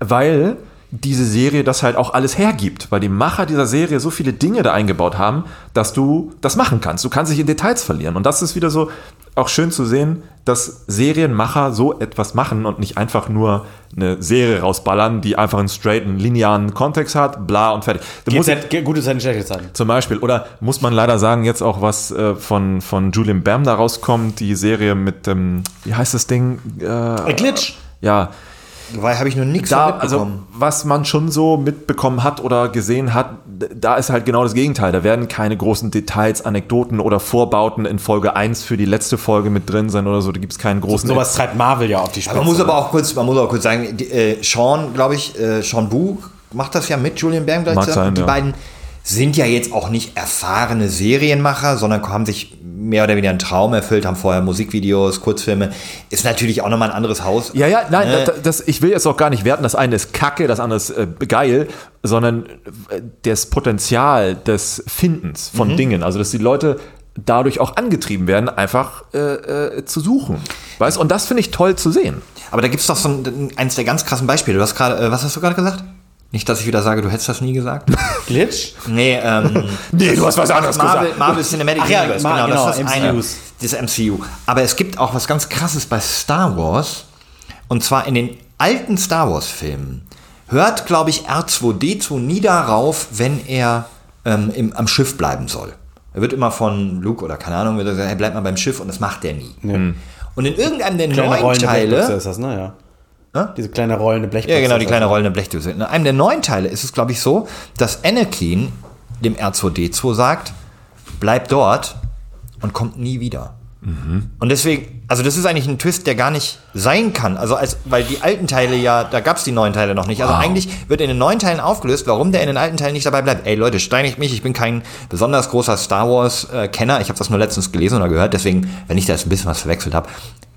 weil diese Serie das halt auch alles hergibt, weil die Macher dieser Serie so viele Dinge da eingebaut haben, dass du das machen kannst. Du kannst dich in Details verlieren. Und das ist wieder so auch schön zu sehen, dass Serienmacher so etwas machen und nicht einfach nur eine Serie rausballern, die einfach einen straighten, linearen Kontext hat, bla und fertig. Da muss- GZ, gute Zeiten, schlechte Zeiten. zum Beispiel. Oder muss man leider sagen, jetzt auch was äh, von, von Julian Bam da rauskommt, die Serie mit dem, wie heißt das Ding? Äh, Glitch. ja, Weil habe ich nur nichts da, also mitbekommen. was man schon so mitbekommen hat oder gesehen hat, da ist halt genau das Gegenteil. Da werden keine großen Details, Anekdoten oder Vorbauten in Folge 1 für die letzte Folge mit drin sein oder so. Da gibt es keinen großen. Sowas treibt Marvel ja auf die Spitze. man muss aber auch kurz, man muss auch kurz sagen, die, äh, Sean, glaube ich, äh, Sean Bu macht das ja mit Julian Bam gleich Mag zusammen. sein, die ja. beiden sind ja jetzt auch nicht erfahrene Serienmacher, sondern haben sich mehr oder weniger einen Traum erfüllt, haben vorher Musikvideos, Kurzfilme. Ist natürlich auch nochmal ein anderes Haus. Ja, ja, nein, Ne? das, das, ich will jetzt auch gar nicht werten, das eine ist kacke, das andere ist äh, geil, sondern äh, das Potenzial des Findens von Dingen, also dass die Leute dadurch auch angetrieben werden, einfach äh, äh, zu suchen. Weißt und das finde ich toll zu sehen. Aber da gibt es doch so ein, eins der ganz krassen Beispiele. Du hast gerade, äh, was hast du gerade gesagt? Nicht, dass ich wieder sage, du hättest das nie gesagt. Glitch? Nee, ähm, Nee, du hast was anderes Marvel, gesagt. Marvel Cinematic Ach ja, Universe, Ma- genau, das genau, ist das MCUs. das MCU. Aber es gibt auch was ganz krasses bei Star Wars. Und zwar in den alten Star Wars Filmen hört, glaube ich, R2D2 nie darauf, wenn er ähm, im, am Schiff bleiben soll. Er wird immer von Luke oder keine Ahnung, wird er sagen, hey, bleib mal beim Schiff und das macht er nie. Und in irgendeinem der Kleine neuen Blechbüchse Teile, das, ne? Ja. Hä? Diese kleine rollende Blechbüchse. ja, genau, die kleine das. rollende Blechdose. In einem der neuen Teile ist es, glaube ich, so, dass Anakin dem R2D2 sagt, bleib dort und kommt nie wieder. Und deswegen, also das ist eigentlich ein Twist, der gar nicht sein kann. Also als, weil die alten Teile ja, da gab es die neuen Teile noch nicht. Also eigentlich wird in den neuen Teilen aufgelöst, warum der in den alten Teilen nicht dabei bleibt. Ey Leute, steinigt mich, ich bin kein besonders großer Star Wars-Kenner. Ich habe das nur letztens gelesen oder gehört. Deswegen, wenn ich da jetzt ein bisschen was verwechselt habe,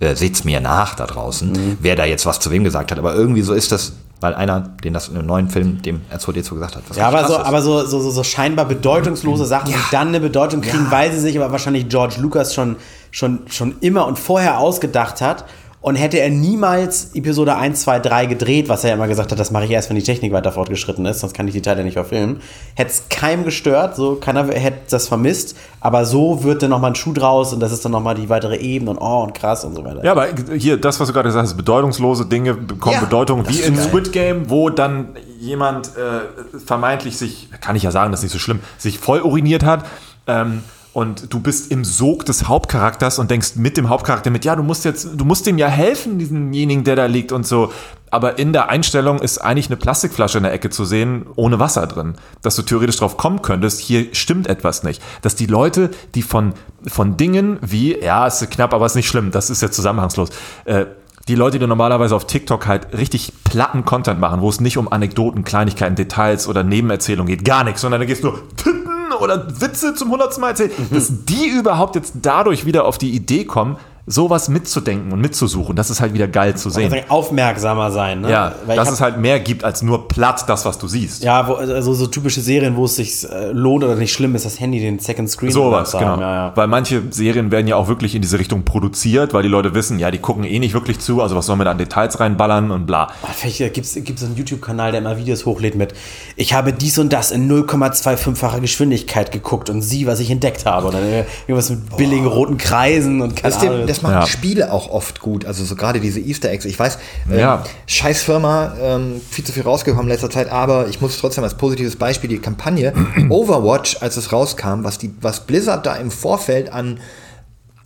äh, seht's mir nach da draußen, wer da jetzt was zu wem gesagt hat. Aber irgendwie so ist das, weil einer, den das in einem neuen Film dem R2D2 gesagt hat. was Ja, aber so, ist. aber so, so, so, so scheinbar bedeutungslose Sachen, die dann eine Bedeutung kriegen, weil sie sich aber wahrscheinlich George Lucas schon, schon, schon immer und vorher ausgedacht hat. Und hätte er niemals Episode 1, 2, 3 gedreht, was er ja immer gesagt hat, das mache ich erst, wenn die Technik weiter fortgeschritten ist, sonst kann ich die Teile nicht verfilmen, hätte es keinem gestört, so keiner hätte das vermisst, aber so wird dann nochmal ein Schuh draus und das ist dann nochmal die weitere Ebene und oh und krass und so weiter. Ja, aber hier, das, was du gerade gesagt hast, bedeutungslose Dinge bekommen Ja, Bedeutung, wie in geil. Squid Game, wo dann jemand äh, vermeintlich sich, kann ich ja sagen, das ist nicht so schlimm, sich voll uriniert hat. Ähm, und du bist im Sog des Hauptcharakters und denkst mit dem Hauptcharakter mit, ja, du musst jetzt, du musst dem ja helfen, diesemjenigen, der da liegt und so. Aber in der Einstellung ist eigentlich eine Plastikflasche in der Ecke zu sehen, ohne Wasser drin. Dass du theoretisch drauf kommen könntest, hier stimmt etwas nicht. Dass die Leute, die von, von Dingen wie, ja, ist knapp, aber ist nicht schlimm, das ist ja zusammenhangslos, äh, die Leute, die normalerweise auf TikTok halt richtig platten Content machen, wo es nicht um Anekdoten, Kleinigkeiten, Details oder Nebenerzählungen geht, gar nichts, sondern da geht es nur Titten oder Witze zum hundertsten Mal erzählen, dass die überhaupt jetzt dadurch wieder auf die Idee kommen, sowas mitzudenken und mitzusuchen, das ist halt wieder geil zu sehen. Also aufmerksamer sein, ne? Ja, Weil dass hab- es halt mehr gibt als nur platt das, was du siehst. Ja, wo, also so typische Serien, wo es sich äh, lohnt oder nicht schlimm ist, das Handy den Second Screen Sowas, zu genau. Ja, ja. Weil manche Serien werden ja auch wirklich in diese Richtung produziert, weil die Leute wissen, ja, die gucken eh nicht wirklich zu, also was sollen wir da an Details reinballern und bla. Ah, Vielleicht gibt es so einen YouTube-Kanal, der immer Videos hochlädt mit Ich habe dies und das in 0,25-facher Geschwindigkeit geguckt und sieh, was ich entdeckt habe. Und dann äh, irgendwas mit billigen roten Kreisen und keine Ahnung. Das machen Ja. Spiele auch oft gut. Also so gerade diese Easter Eggs. Ich weiß, ähm, Ja. scheiß Firma, ähm, viel zu viel rausgekommen in letzter Zeit, aber ich muss trotzdem als positives Beispiel die Kampagne Overwatch, als es rauskam, was, die, was Blizzard da im Vorfeld an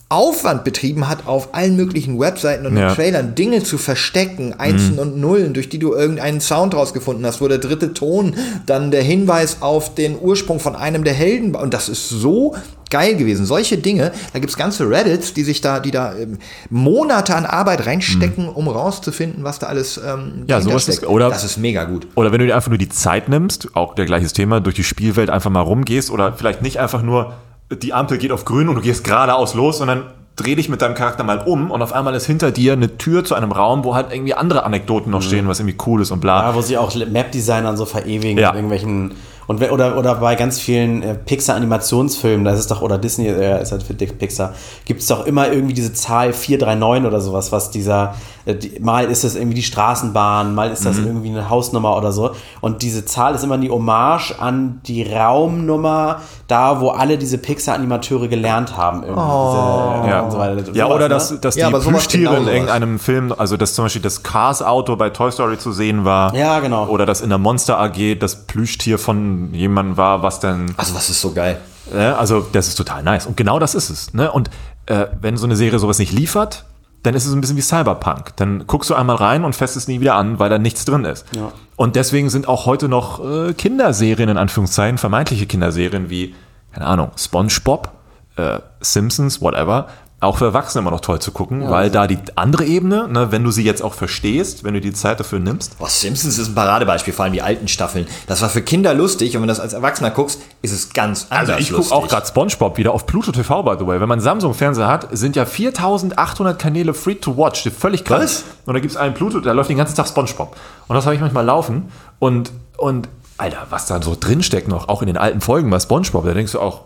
Aufwand betrieben hat, auf allen möglichen Webseiten und Ja. Trailern Dinge zu verstecken, Einsen und Nullen, durch die du irgendeinen Sound rausgefunden hast, wo der dritte Ton dann der Hinweis auf den Ursprung von einem der Helden war. Und das ist so geil gewesen. Solche Dinge, da gibt's ganze Reddits, die sich da, die da ähm, Monate an Arbeit reinstecken, um rauszufinden, was da alles ähm, Ja, sowas dahintersteckt. ist- oder- das ist mega gut. Oder wenn du dir einfach nur die Zeit nimmst, auch der gleiches Thema, durch die Spielwelt einfach mal rumgehst oder vielleicht nicht einfach nur, die Ampel geht auf grün und du gehst geradeaus los, sondern dreh dich mit deinem Charakter mal um und auf einmal ist hinter dir eine Tür zu einem Raum, wo halt irgendwie andere Anekdoten noch stehen, was irgendwie cool ist und bla. Ja, wo sie auch Map-Designern so verewigen Ja. irgendwelchen und oder, oder bei ganz vielen äh, Pixar-Animationsfilmen, das ist doch, oder Disney, äh, ist halt für Dick Pixar, gibt es doch immer irgendwie diese Zahl 439 oder sowas, was dieser, die, mal ist es irgendwie die Straßenbahn, mal ist Mhm. das irgendwie eine Hausnummer oder so. Und diese Zahl ist immer die Hommage an die Raumnummer, da wo alle diese Pixar-Animateure gelernt haben. Irgendwie diese, äh, Ja, und so weiter. ja Sowas, oder ne? dass, dass Ja, die sowas Plüschtiere genau in irgendeinem Film, also dass zum Beispiel das Cars-Auto bei Toy Story zu sehen war. Ja, genau. Oder dass in der Monster AG das Plüschtier von jemandem war, was dann Also was ist so geil? Ja, also das ist total nice. Und genau das ist es. Ne? Und äh, wenn so eine Serie sowas nicht liefert, dann ist es ein bisschen wie Cyberpunk. Dann guckst du einmal rein und fässt es nie wieder an, weil da nichts drin ist. Ja. Und deswegen sind auch heute noch äh, Kinderserien, in Anführungszeichen, vermeintliche Kinderserien wie, keine Ahnung, SpongeBob, äh, Simpsons, whatever, auch für Erwachsene immer noch toll zu gucken, weil da die andere Ebene, ne, wenn du sie jetzt auch verstehst, wenn du die Zeit dafür nimmst, Boah, Simpsons ist ein Paradebeispiel, vor allem die alten Staffeln. Das war für Kinder lustig und wenn du das als Erwachsener guckst, ist es ganz anders Also ich gucke auch gerade SpongeBob wieder auf Pluto TV, by the way. Wenn man Samsung-Fernseher hat, sind ja 4800 Kanäle free to watch. Völlig krass. Was? Und da gibt es einen Pluto, da läuft den ganzen Tag SpongeBob. Und das habe ich manchmal laufen. Und, und, Alter, was da so drinsteckt noch, auch in den alten Folgen bei SpongeBob, da denkst du auch,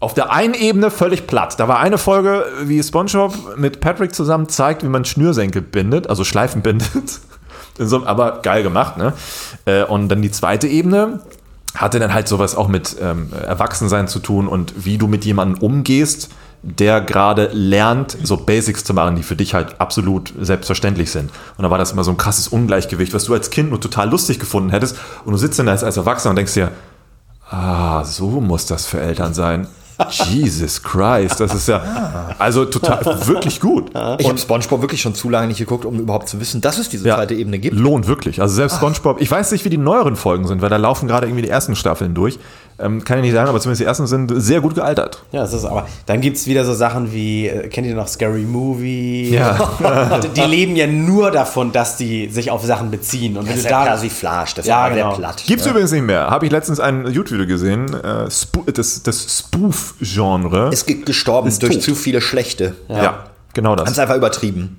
auf der einen Ebene völlig platt. Da war eine Folge, wie SpongeBob mit Patrick zusammen zeigt, wie man Schnürsenkel bindet, also Schleifen bindet. In so, aber geil gemacht, ne? Äh, Und dann die zweite Ebene hatte dann halt sowas auch mit ähm, Erwachsensein zu tun und wie du mit jemandem umgehst, der gerade lernt, so Basics zu machen, die für dich halt absolut selbstverständlich sind. Und da war das immer so ein krasses Ungleichgewicht, was du als Kind nur total lustig gefunden hättest. Und du sitzt dann als, als Erwachsener und denkst dir, ah, so muss das für Eltern sein. Jesus Christ, das ist ja also total wirklich gut. Ich habe SpongeBob wirklich schon zu lange nicht geguckt, um überhaupt zu wissen, dass es diese Ja. zweite Ebene gibt. Lohnt wirklich. Also selbst SpongeBob, ich weiß nicht, wie die neueren Folgen sind, weil da laufen gerade irgendwie die ersten Staffeln durch. Ähm, kann ich nicht sagen, aber zumindest die ersten sind sehr gut gealtert. Ja, das ist aber. Dann gibt es wieder so Sachen wie, äh, kennt ihr noch Scary Movie? Ja. die leben ja nur davon, dass die sich auf Sachen beziehen. Und wenn Das du ist ja da. Persiflage, das ist Ja, ja, sehr genau. platt. Gibt's übrigens nicht mehr. Habe ich letztens ein YouTube-Video gesehen. Äh, Spo das das Spoof-Genre. Ist ge- gestorben Ist durch tot. zu viele schlechte. Ja. genau Haben es das. einfach übertrieben.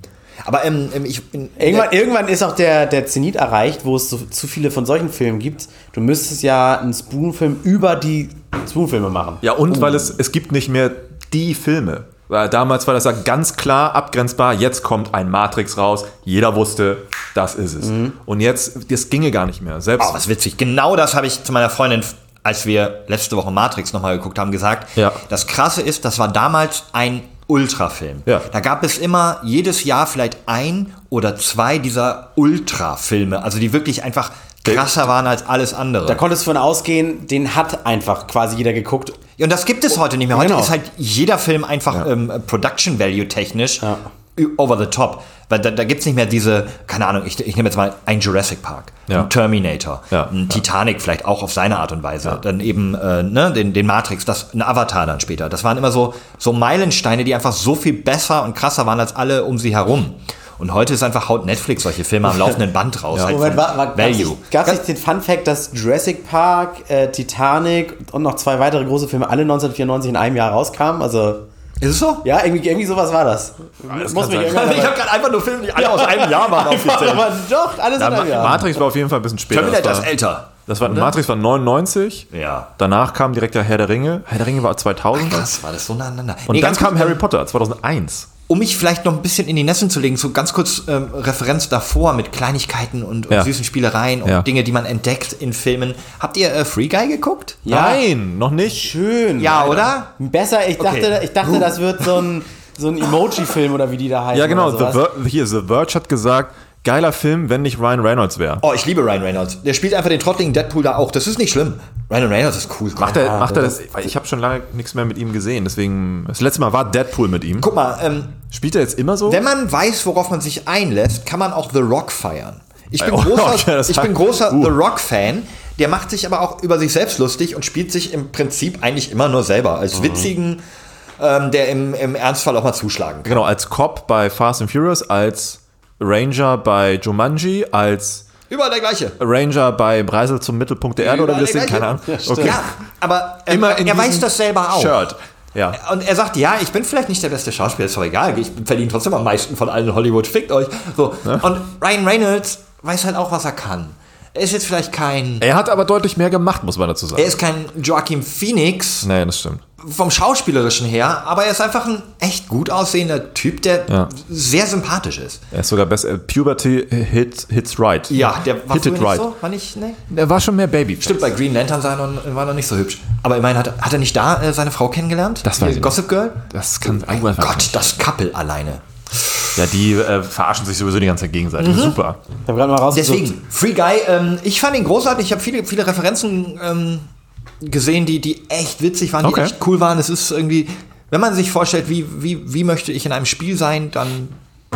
Aber ähm, ähm, ich bin. Irgendwann, irgendwann ist auch der, der Zenit erreicht, wo es so, zu viele von solchen Filmen gibt. Du müsstest ja einen Spoon-Film über die Spoon-Filme machen. Ja, und weil es, es gibt nicht mehr die Filme. Weil damals war das ja ganz klar abgrenzbar. Jetzt kommt ein Matrix raus. Jeder wusste, das ist es. Und jetzt, das ginge gar nicht mehr. Selbst Oh, was witzig. Genau das habe ich zu meiner Freundin, als wir letzte Woche Matrix nochmal geguckt haben, gesagt. Ja. Das Krasse ist, das war damals ein Ultrafilm. Ja. Da gab es immer jedes Jahr vielleicht ein oder zwei dieser Ultrafilme, also die wirklich einfach krasser waren als alles andere. Da konntest du von ausgehen, den hat einfach quasi jeder geguckt. Ja, und das gibt es heute nicht mehr. Heute Genau. ist halt jeder Film einfach ähm, Production Value technisch over the top. Weil da, da gibt es nicht mehr diese, keine Ahnung, ich, ich nehme jetzt mal ein Jurassic Park, Ja. ein Terminator, Ja. ein Titanic vielleicht auch auf seine Art und Weise, dann eben äh, ne, den, den Matrix, das, ein Avatar dann später. Das waren immer so, so Meilensteine, die einfach so viel besser und krasser waren als alle um sie herum. Und heute ist einfach haut Netflix solche Filme am laufenden Band raus. Halt Moment, war, war, Value. Gab es nicht den Fun Fact, dass Jurassic Park, äh, Titanic und noch zwei weitere große Filme alle 1994 in einem Jahr rauskamen? Also Ist es so? Ja, irgendwie, irgendwie sowas war das. Muss mich sein. irgendwann Ich habe gerade einfach nur Filme, die alle aus einem Jahr waren offiziell. doch, alles Ja, in Ma einem Jahr. Matrix war auf jeden Fall ein bisschen später. Terminator Das ist älter. das war, Matrix war 99. Ja. Danach kam direkt der Herr der Ringe. Herr der Ringe war 2000. Krass, war das so nah aneinander. und Nee, dann kam Harry Potter 2001. Um mich vielleicht noch ein bisschen in die Nesseln zu legen, so ganz kurz ähm, Referenz davor mit Kleinigkeiten und, und Ja. süßen Spielereien und Ja. Dinge, die man entdeckt in Filmen. Habt ihr äh, Free Guy geguckt? Ja. Nein, noch nicht. Schön. Ja, oder? Besser, ich dachte, Okay. ich dachte das wird so ein, so ein Emoji-Film oder wie die da heißen. Ja, genau. The. Ver hier, The Verge hat gesagt, geiler Film, wenn nicht Ryan Reynolds wäre. Oh, ich liebe Ryan Reynolds. Der spielt einfach den trottligen Deadpool da auch. Das ist nicht schlimm. Ryan Reynolds ist cool. Macht er, macht er das? Weil Ich habe schon lange nichts mehr mit ihm gesehen. Deswegen, das letzte Mal war Deadpool mit ihm. Guck mal, ähm, Spielt er jetzt immer so? wenn man weiß, worauf man sich einlässt, kann man auch The Rock feiern. Ich bin Oh, großer, okay, ich hat- bin großer Uh. The Rock-Fan. Der macht sich aber auch über sich selbst lustig und spielt sich im Prinzip eigentlich immer nur selber. Mhm. Als witzigen, ähm, der im, im Ernstfall auch mal zuschlagen kann. Genau, als Cop bei Fast and Furious, als Ranger bei Jumanji, als Überall der gleiche. Ranger bei Breisel zum Mittelpunkt der Erde oder wie das Überall sind, keine. Ahnung. Okay. Ja, aber er, Immer in er weiß das selber auch. Shirt. Ja. Und er sagt, ja, ich bin vielleicht nicht der beste Schauspieler, ist doch egal, ich verdiene trotzdem am meisten von allen in Hollywood, fickt euch. So. Und Ryan Reynolds weiß halt auch, was er kann. Er ist jetzt vielleicht kein, Er hat aber deutlich mehr gemacht, muss man dazu sagen. er ist kein Joaquin Phoenix nee, das stimmt. Vom Schauspielerischen her, aber er ist einfach ein echt gut aussehender Typ, der Ja. sehr sympathisch ist. Er ist sogar besser. Puberty hit, hits right. Ja, der war Hit früher it nicht right. so, war nicht, ne? Er war schon mehr Baby. Stimmt, bei Green Lantern sah er noch, war er noch nicht so hübsch. Aber immerhin hat, hat er nicht da äh, seine Frau kennengelernt? Das nicht. Gossip Girl? Das kann oh Gott, das Couple alleine. Ja, die äh, verarschen sich sowieso die ganze Zeit gegenseitig. Super. Ich gerade mal rausgesucht. Deswegen, Free Guy, ähm, ich fand ihn großartig. Ich habe viele, viele Referenzen ähm, gesehen, die, die echt witzig waren, die Okay. echt cool waren. Es ist irgendwie, wenn man sich vorstellt, wie, wie, wie möchte ich in einem Spiel sein, dann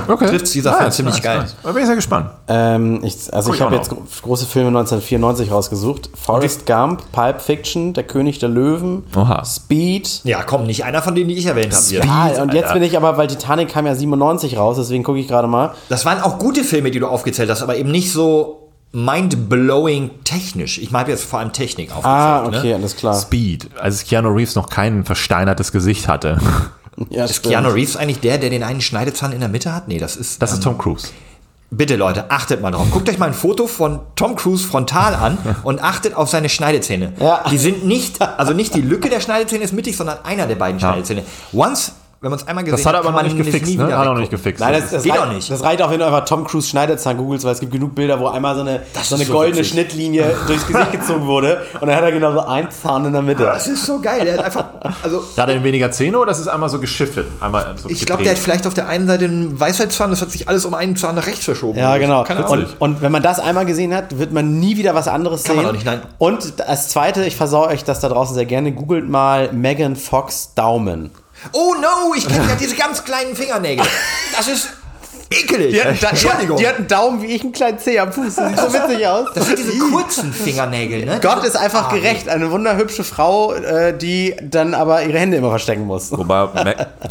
Okay. trifft dieser Film ziemlich geil. Da bin ich sehr gespannt. Ähm, ich, also Guck ich habe jetzt gro- große Filme 1994 rausgesucht. Forrest Gump, Pulp Fiction, Der König der Löwen, Oha. Speed. Ja, komm, nicht einer von denen, die ich erwähnt habe. hier. Ja, und jetzt Alter. bin ich aber, weil Titanic kam ja 97 raus, deswegen gucke ich gerade mal. Das waren auch gute Filme, die du aufgezählt hast, aber eben nicht so mind-blowing technisch. Ich habe jetzt vor allem Technik aufgezählt. Ah, okay, Ne? alles klar. Speed, als Keanu Reeves noch kein versteinertes Gesicht hatte. Ja, Ist Keanu Reeves eigentlich der, der den einen Schneidezahn in der Mitte hat? Nee, das ist. Das ist Tom Cruise. Bitte Leute, achtet mal drauf. Guckt euch mal ein Foto von Tom Cruise frontal an und achtet auf seine Schneidezähne. Ja. Die sind nicht, also nicht die Lücke der Schneidezähne ist mittig, sondern einer der beiden Schneidezähne. Once, wenn man es einmal gesehen Das hat er aber kann noch man nicht gefixt, nie ne? wieder Hat noch nicht gefixt. Nein, das, das, Geht reicht, auch nicht. das reicht auch, wenn du einfach Tom Cruise Schneidezahn googelst, weil es gibt genug Bilder, wo einmal so eine, so eine ist so goldene witzig. Schnittlinie durchs Gesicht gezogen wurde und dann hat er genau so einen Zahn in der Mitte. Das ist so geil. Der hat einfach, also Hat er weniger Zähne oder ist es einmal so geschiftet? Einmal so ich glaube, der hat vielleicht auf der einen Seite einen Weisheitszahn, das hat sich alles um einen Zahn nach rechts verschoben. Ja, genau. Und, und wenn man das einmal gesehen hat, wird man nie wieder was anderes Kann sehen. man auch nicht, nein. Und als zweite, ich versau euch das da draußen sehr gerne, googelt mal Megan Fox Daumen. Oh no, ich kenne ja diese ganz kleinen Fingernägel. Das ist ekelig. Entschuldigung. Die hat einen Daumen wie ich, einen kleinen Zeh am Fuß. Das sieht so witzig aus. das sind diese kurzen Fingernägel, ne? Gott ist einfach Ah, gerecht. Eine wunderhübsche Frau, äh, die dann aber ihre Hände immer verstecken muss. Wobei, Ma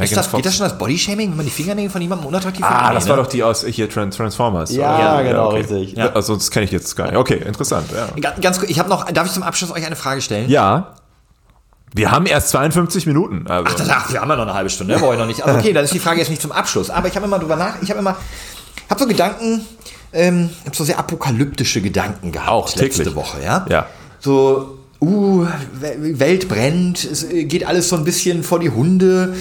Ist das, Fox. geht das schon als Bodyshaming, wenn man die Fingernägel von jemandem unattraktiv ah, findet? das war ne? doch die aus hier Trans Transformers. Ja, oder? genau, okay. richtig. Ja. Also das kenne ich jetzt gar nicht. Okay, interessant. Ja. Ga- Ganz kurz, ich habe noch, darf ich zum Abschluss euch eine Frage stellen? ja. Wir haben erst 52 Minuten. Also. Ach, ach, wir haben ja noch eine halbe Stunde, ne? brauche ich noch nicht. Also okay, dann ist die Frage jetzt nicht zum Abschluss. Aber ich habe immer drüber nach, ich habe immer, habe so Gedanken, ähm, ich habe so sehr apokalyptische Gedanken gehabt Auch letzte täglich. Woche, ja? Ja. So, uh, We- Welt brennt, es äh, geht alles so ein bisschen vor die Hunde,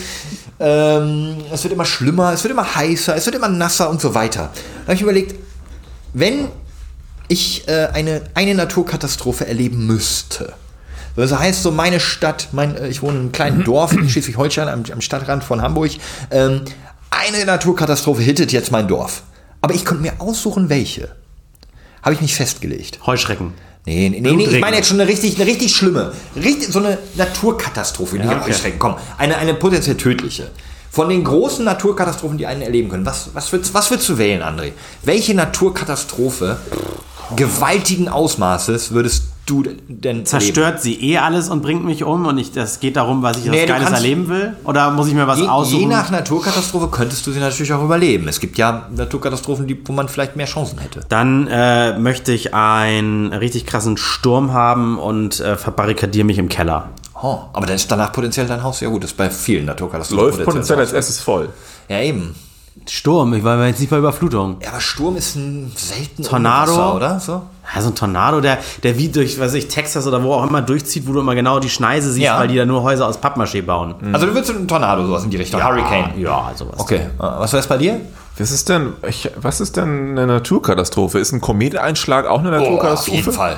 ähm, es wird immer schlimmer, es wird immer heißer, es wird immer nasser und so weiter. Da habe ich überlegt, wenn ich äh, eine, eine Naturkatastrophe erleben müsste, das heißt so meine Stadt, mein, äh, ich wohne in einem kleinen Dorf in Schleswig-Holstein am, am Stadtrand von Hamburg, ähm, eine Naturkatastrophe hittet jetzt mein Dorf. Aber ich könnte mir aussuchen, welche. Habe ich mich festgelegt. Heuschrecken. Nee, nee, nee, nee ich meine jetzt schon eine richtig, eine richtig schlimme, richtig, so eine Naturkatastrophe, die ja, okay. Komm, eine, eine potenziell tödliche. Von den großen Naturkatastrophen, die einen erleben können, was, was, würdest, was würdest du wählen, André? Welche Naturkatastrophe gewaltigen Ausmaßes würdest du denn erleben? Zerstört sie eh alles und bringt mich um und ich, das geht darum, was ich Nee, Geiles kannst- erleben will? Oder muss ich mir was Je, aussuchen? je nach Naturkatastrophe könntest du sie natürlich auch überleben. Es gibt ja Naturkatastrophen, die, wo man vielleicht mehr Chancen hätte. Dann äh, möchte ich einen richtig krassen Sturm haben und äh, verbarrikadiere mich im Keller. Oh, aber dann ist danach potenziell dein Haus. Ja gut, das ist bei vielen Naturkatastrophen. Läuft potenziell als erstes voll. Ja, eben. Sturm, ich war jetzt nicht bei Überflutung. Ja, aber Sturm ist ein selten Tornado? Wasser, oder? So? Ja, so ein Tornado, der, der wie durch, weiß ich, Texas oder wo auch immer durchzieht, wo du immer genau die Schneise siehst, Ja. weil die da nur Häuser aus Pappmaché bauen. Also du willst einen Tornado, sowas in die Richtung. Hurricane. Ja, sowas. Okay, äh, was wär's bei dir? Was ist denn, ich, was ist denn eine Naturkatastrophe? Ist ein Kometeinschlag auch eine Oh, auf Naturkatastrophe? jeden Fall.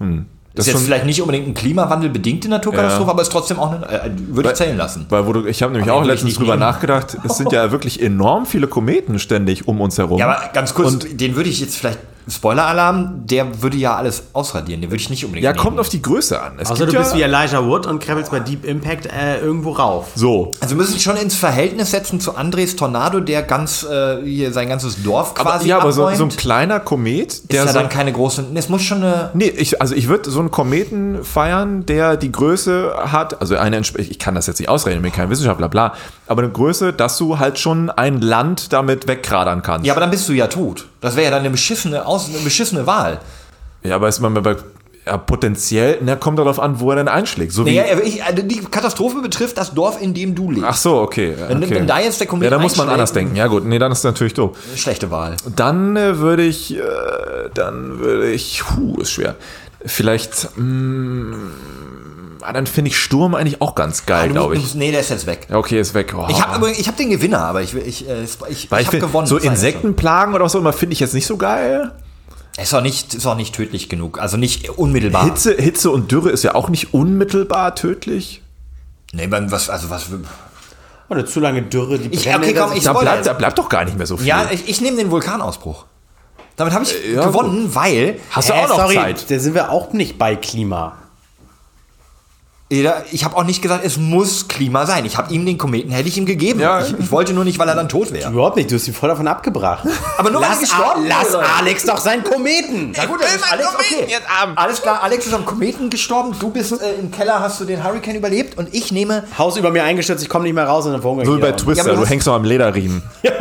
Das ist jetzt schon- vielleicht nicht unbedingt ein klimawandelbedingte Naturkatastrophe, Ja. aber ist trotzdem auch eine, äh, würde ich zählen lassen. Weil wo du, ich habe nämlich Aber auch letztens drüber nehmen. nachgedacht, es sind ja wirklich enorm viele Kometen ständig um uns herum. Ja, aber ganz kurz, den würde ich jetzt vielleicht, Spoiler-Alarm, der würde ja alles ausradieren, den würde ich nicht unbedingt ja, nehmen. kommt auf die Größe an. Es Außer du gibt bist ja, wie Elijah Wood und krabbelst bei Deep Impact äh, irgendwo rauf. so. Also wir müssen schon ins Verhältnis setzen zu Andres Tornado, der ganz äh, hier sein ganzes Dorf Aber, quasi ja, aber so, so ein kleiner Komet, ist der ja so, dann keine große. Es muss schon eine. Nee, ich, also ich würde so einen Kometen feiern, der die Größe hat, also eine, ich kann das jetzt nicht ausrechnen, ich bin kein Wissenschaftler, bla, aber eine Größe, dass du halt schon ein Land damit wegkradern kannst. Ja, aber dann bist du ja tot. Das wäre ja dann eine beschissene, Aus eine beschissene Wahl. Ja, aber ist man bei, ja, potenziell, na, kommt darauf an, wo er denn einschlägt. So wie, Naja, ich, also die Katastrophe betrifft das Dorf, in dem du lebst. ach so, okay. Wenn- okay. wenn da jetzt der Komet Ja, da muss man anders denken. Ja gut, nee, dann ist es natürlich doof. Schlechte Wahl. Dann äh, würde ich, äh, dann würde ich, puh, ist schwer. Vielleicht, mh, ah, dann finde ich Sturm eigentlich auch ganz geil, Du glaube ich. musst- Nee, der ist jetzt weg. Okay, ist weg. Oh. Ich habe ich hab den Gewinner, aber ich, ich, äh, ich, ich ich habe gewonnen. so Das Insektenplagen oder so immer finde ich jetzt nicht so geil. Ist auch, nicht, ist auch nicht tödlich genug. Also nicht unmittelbar. Hitze, Hitze und Dürre ist ja auch nicht unmittelbar tödlich. Nee, beim- was, also was. Oder zu lange Dürre, die Ich- okay, komm, ich- Da spoilere bleibt, da bleibt doch gar nicht mehr so viel. Ja, ich, ich nehme den Vulkanausbruch. Damit habe ich ja, gewonnen, weil Hast du Äh, auch noch sorry, Zeit? Da sind wir auch nicht bei Klima. Ich habe auch nicht gesagt, es muss Klima sein. Ich habe ihm den Kometen, hätte ich ihm gegeben. Ja. Ich, ich wollte nur nicht, weil er dann tot wäre. Überhaupt nicht, du hast ihn voll davon abgebracht. Aber nur weil er lass, gestorben A- lass. Alex doch seinen Kometen. Na gut, das ist Alex, okay. Alles klar, Alex ist am Kometen gestorben. Du bist äh, im Keller, hast du den Hurricane überlebt und ich nehme. Haus über mir eingestürzt, ich komme nicht mehr raus und dann verhungere So wie ich bei hier. Twister, Ja, du du hängst noch am Lederriemen.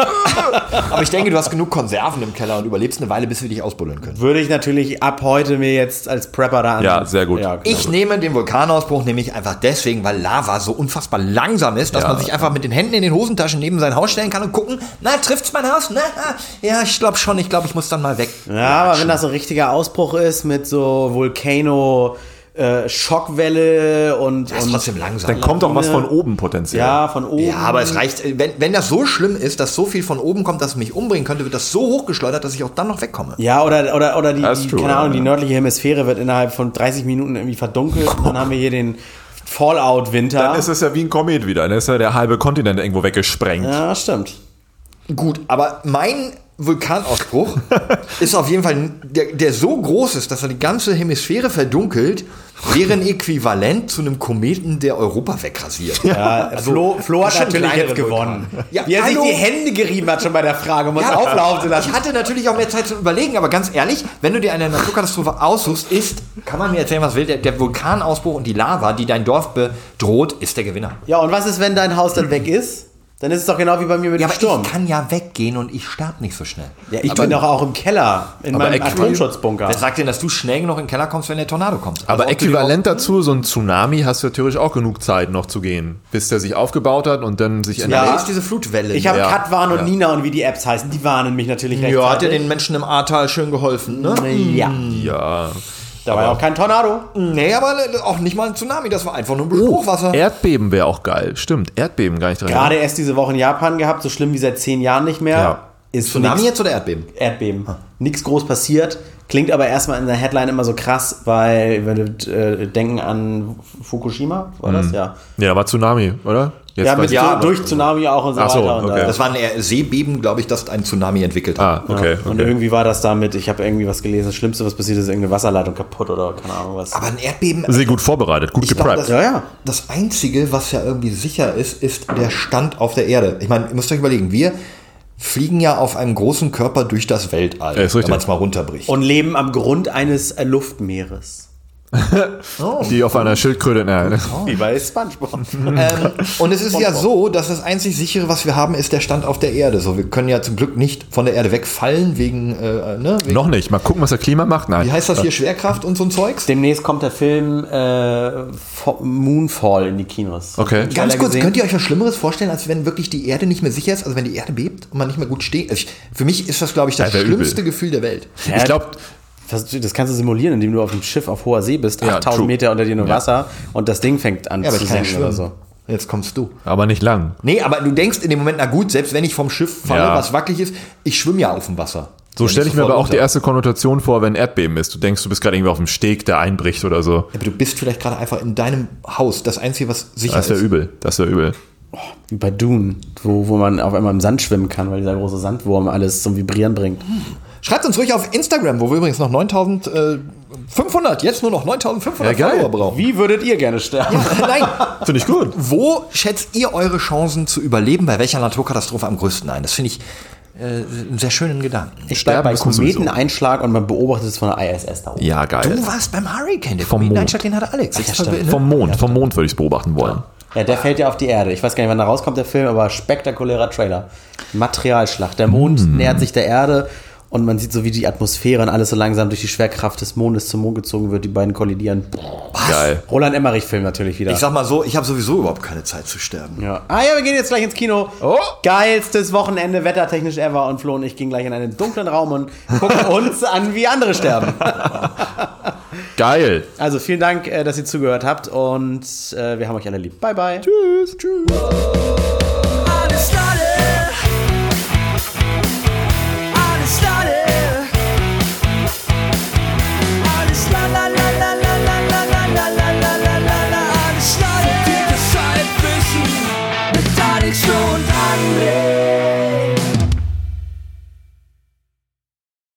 Aber ich denke, du hast genug Konserven im Keller und überlebst eine Weile, bis wir dich ausbuddeln können. Würde ich natürlich ab heute mir jetzt als Prepper da an. Ja, sehr gut. Ja, genau. Ich nehme den Vulkanausbruch nämlich einfach deswegen, weil Lava so unfassbar langsam ist, dass Ja. man sich einfach mit den Händen in den Hosentaschen neben sein Haus stellen kann und gucken, na, trifft's mein Haus? Na, ja, ich glaube schon, ich glaube, ich muss dann mal weg. Ja, aber wenn das so ein richtiger Ausbruch ist mit so Volcano, äh, Schockwelle und, Das ist und trotzdem langsam. Dann kommt doch was von oben potenziell. ja, von oben. Ja, aber es reicht, äh, wenn, wenn das so schlimm ist, dass so viel von oben kommt, dass es mich umbringen könnte, wird das so hochgeschleudert, dass ich auch dann noch wegkomme. Ja, oder, oder, oder die, die true, keine Ahnung, ja. die nördliche Hemisphäre wird innerhalb von 30 Minuten irgendwie verdunkelt und dann haben wir hier den Fallout-Winter. Dann ist es ja wie ein Komet wieder. Dann ist ja der halbe Kontinent irgendwo weggesprengt. ja, stimmt. Gut, aber mein Vulkanausbruch ist auf jeden Fall, der, der so groß ist, dass er die ganze Hemisphäre verdunkelt, wäre ein Äquivalent zu einem Kometen, der Europa wegrasiert. Ja, Flo, Flo hat natürlich jetzt gewonnen. Ja, Wie er sich hallo. die Hände gerieben hat schon bei der Frage, um uns Ja, auflaufen zu lassen. Ich hatte natürlich auch mehr Zeit zu überlegen, aber ganz ehrlich, wenn du dir eine Naturkatastrophe aussuchst, ist, kann man mir erzählen, was will, der, der Vulkanausbruch und die Lava, die dein Dorf bedroht, ist der Gewinner. Ja, und was ist, wenn dein Haus dann weg ist? Dann ist es doch genau wie bei mir mit Ja, dem aber Sturm. ich kann ja weggehen und ich sterbe nicht so schnell. ja, ich bin doch auch im Keller, in meinem Atomschutzbunker. Wer sagt denn, dass du schnell genug in den Keller kommst, wenn der Tornado kommt? Aber Also, äquivalent dazu, so ein Tsunami, hast du ja theoretisch auch genug Zeit noch zu gehen, bis der sich aufgebaut hat und dann sich Ja, ändert. da ist diese Flutwelle. Ich habe Ja, Katwan und ja. Nina und wie die Apps heißen, die warnen mich natürlich recht. ja, hat ja den Menschen im Ahrtal schön geholfen, ne? Ja, Ja. Da war ja auch kein Tornado. Nee, aber auch nicht mal ein Tsunami, das war einfach nur ein Hochwasser. Erdbeben wäre auch geil. Stimmt, Erdbeben gar nicht dran. Gerade erst diese Woche in Japan gehabt, so schlimm wie seit zehn Jahren nicht mehr. Ja. Ist Tsunami nix- jetzt oder Erdbeben? Erdbeben. Nichts groß passiert. Klingt aber erstmal in der Headline immer so krass, weil wir äh, denken an Fukushima, war das? Ja. Ja, war Tsunami, oder? Jetzt Ja, mit ja, so, durch Tsunami auch und so Ach so, weiter. Und, okay. Das war ein Seebeben, glaube ich, das ein Tsunami entwickelt hat. Ah, okay. Und okay. irgendwie war das damit, ich habe irgendwie was gelesen, das Schlimmste, was passiert ist, irgendeine Wasserleitung kaputt oder keine Ahnung was. Aber ein Erdbeben. Sehr gut vorbereitet, gut gepreppt. das, Ja, ja. das Einzige, was ja irgendwie sicher ist, ist der Stand auf der Erde. Ich meine, ihr müsst euch überlegen, wir fliegen ja auf einem großen Körper durch das Weltall, Ja, ist richtig. wenn man es mal runterbricht. Und leben am Grund eines äh, Luftmeeres. Die auf einer Schildkröte. Nein. Wie bei Spongebob. Ähm, und es ist ja so, dass das einzig sichere, was wir haben, ist der Stand auf der Erde. So, wir können ja zum Glück nicht von der Erde wegfallen wegen, äh, ne, wegen Noch nicht. Mal gucken, was der Klima macht. Nein. wie heißt das hier, Schwerkraft und so ein Zeugs? Demnächst kommt der Film äh, Moonfall in die Kinos. Okay. Ganz kurz, gesehen? könnt ihr euch was Schlimmeres vorstellen, als wenn wirklich die Erde nicht mehr sicher ist? Also wenn die Erde bebt und man nicht mehr gut steht? Also ich, für mich ist das, glaube ich, das Ja, wär übel. schlimmste Gefühl der Welt. Ich glaube, Das, das kannst du simulieren, indem du auf einem Schiff auf hoher See bist, Ja, 8000 true. Meter unter dir nur Wasser und das Ding fängt an Ja, aber zu senken oder so. Jetzt kommst du. aber nicht lang. Nee, aber du denkst in dem Moment, na gut, selbst wenn ich vom Schiff falle, Ja. was wackelig ist, ich schwimme ja auf dem Wasser. So stelle ich mir aber auch die runter. erste Konnotation vor, wenn Erdbeben ist. Du denkst, du bist gerade irgendwie auf dem Steg, der einbricht oder so. Aber du bist vielleicht gerade einfach in deinem Haus. Das Einzige, was sicher Das wäre ist. übel. Das wäre übel. Wie bei Dune, wo, wo man auf einmal im Sand schwimmen kann, weil dieser große Sandwurm alles zum Vibrieren bringt. Schreibt uns ruhig auf Instagram, wo wir übrigens noch 9500, jetzt nur noch 9500 Ja, geil. Follower brauchen. Wie würdet ihr gerne sterben? Nein, Finde ich gut. wo schätzt ihr eure Chancen zu überleben? Bei welcher Naturkatastrophe am größten ein? Das finde ich äh, einen sehr schönen Gedanken. Ich steige bei. Kometeneinschlag und man beobachtet es von der ISS da oben. Ja, geil. Du warst beim Hurricane, der Vom Kometeneinschlag, den hatte Alex. ja, stimmt. Vom Mond. Vom Mond würde ich es beobachten wollen. Ja, der fällt ja auf die Erde. Ich weiß gar nicht, wann da rauskommt, der Film, aber spektakulärer Trailer. Materialschlacht. Der Mond Mm. nähert sich der Erde und man sieht so, wie die Atmosphäre und alles so langsam durch die Schwerkraft des Mondes zum Mond gezogen wird. Die beiden kollidieren. Geil. Roland Emmerich-Film natürlich wieder. Ich sag mal so, ich habe sowieso überhaupt keine Zeit zu sterben. ja. Ah ja, wir gehen jetzt gleich ins Kino. Oh. Geilstes Wochenende, wettertechnisch ever. Und Flo und ich gehen gleich in einen dunklen Raum und gucken uns an, wie andere sterben. Geil. Also vielen Dank, äh, dass ihr zugehört habt und äh, wir haben euch alle lieb. Bye, bye. Tschüss. Tschüss.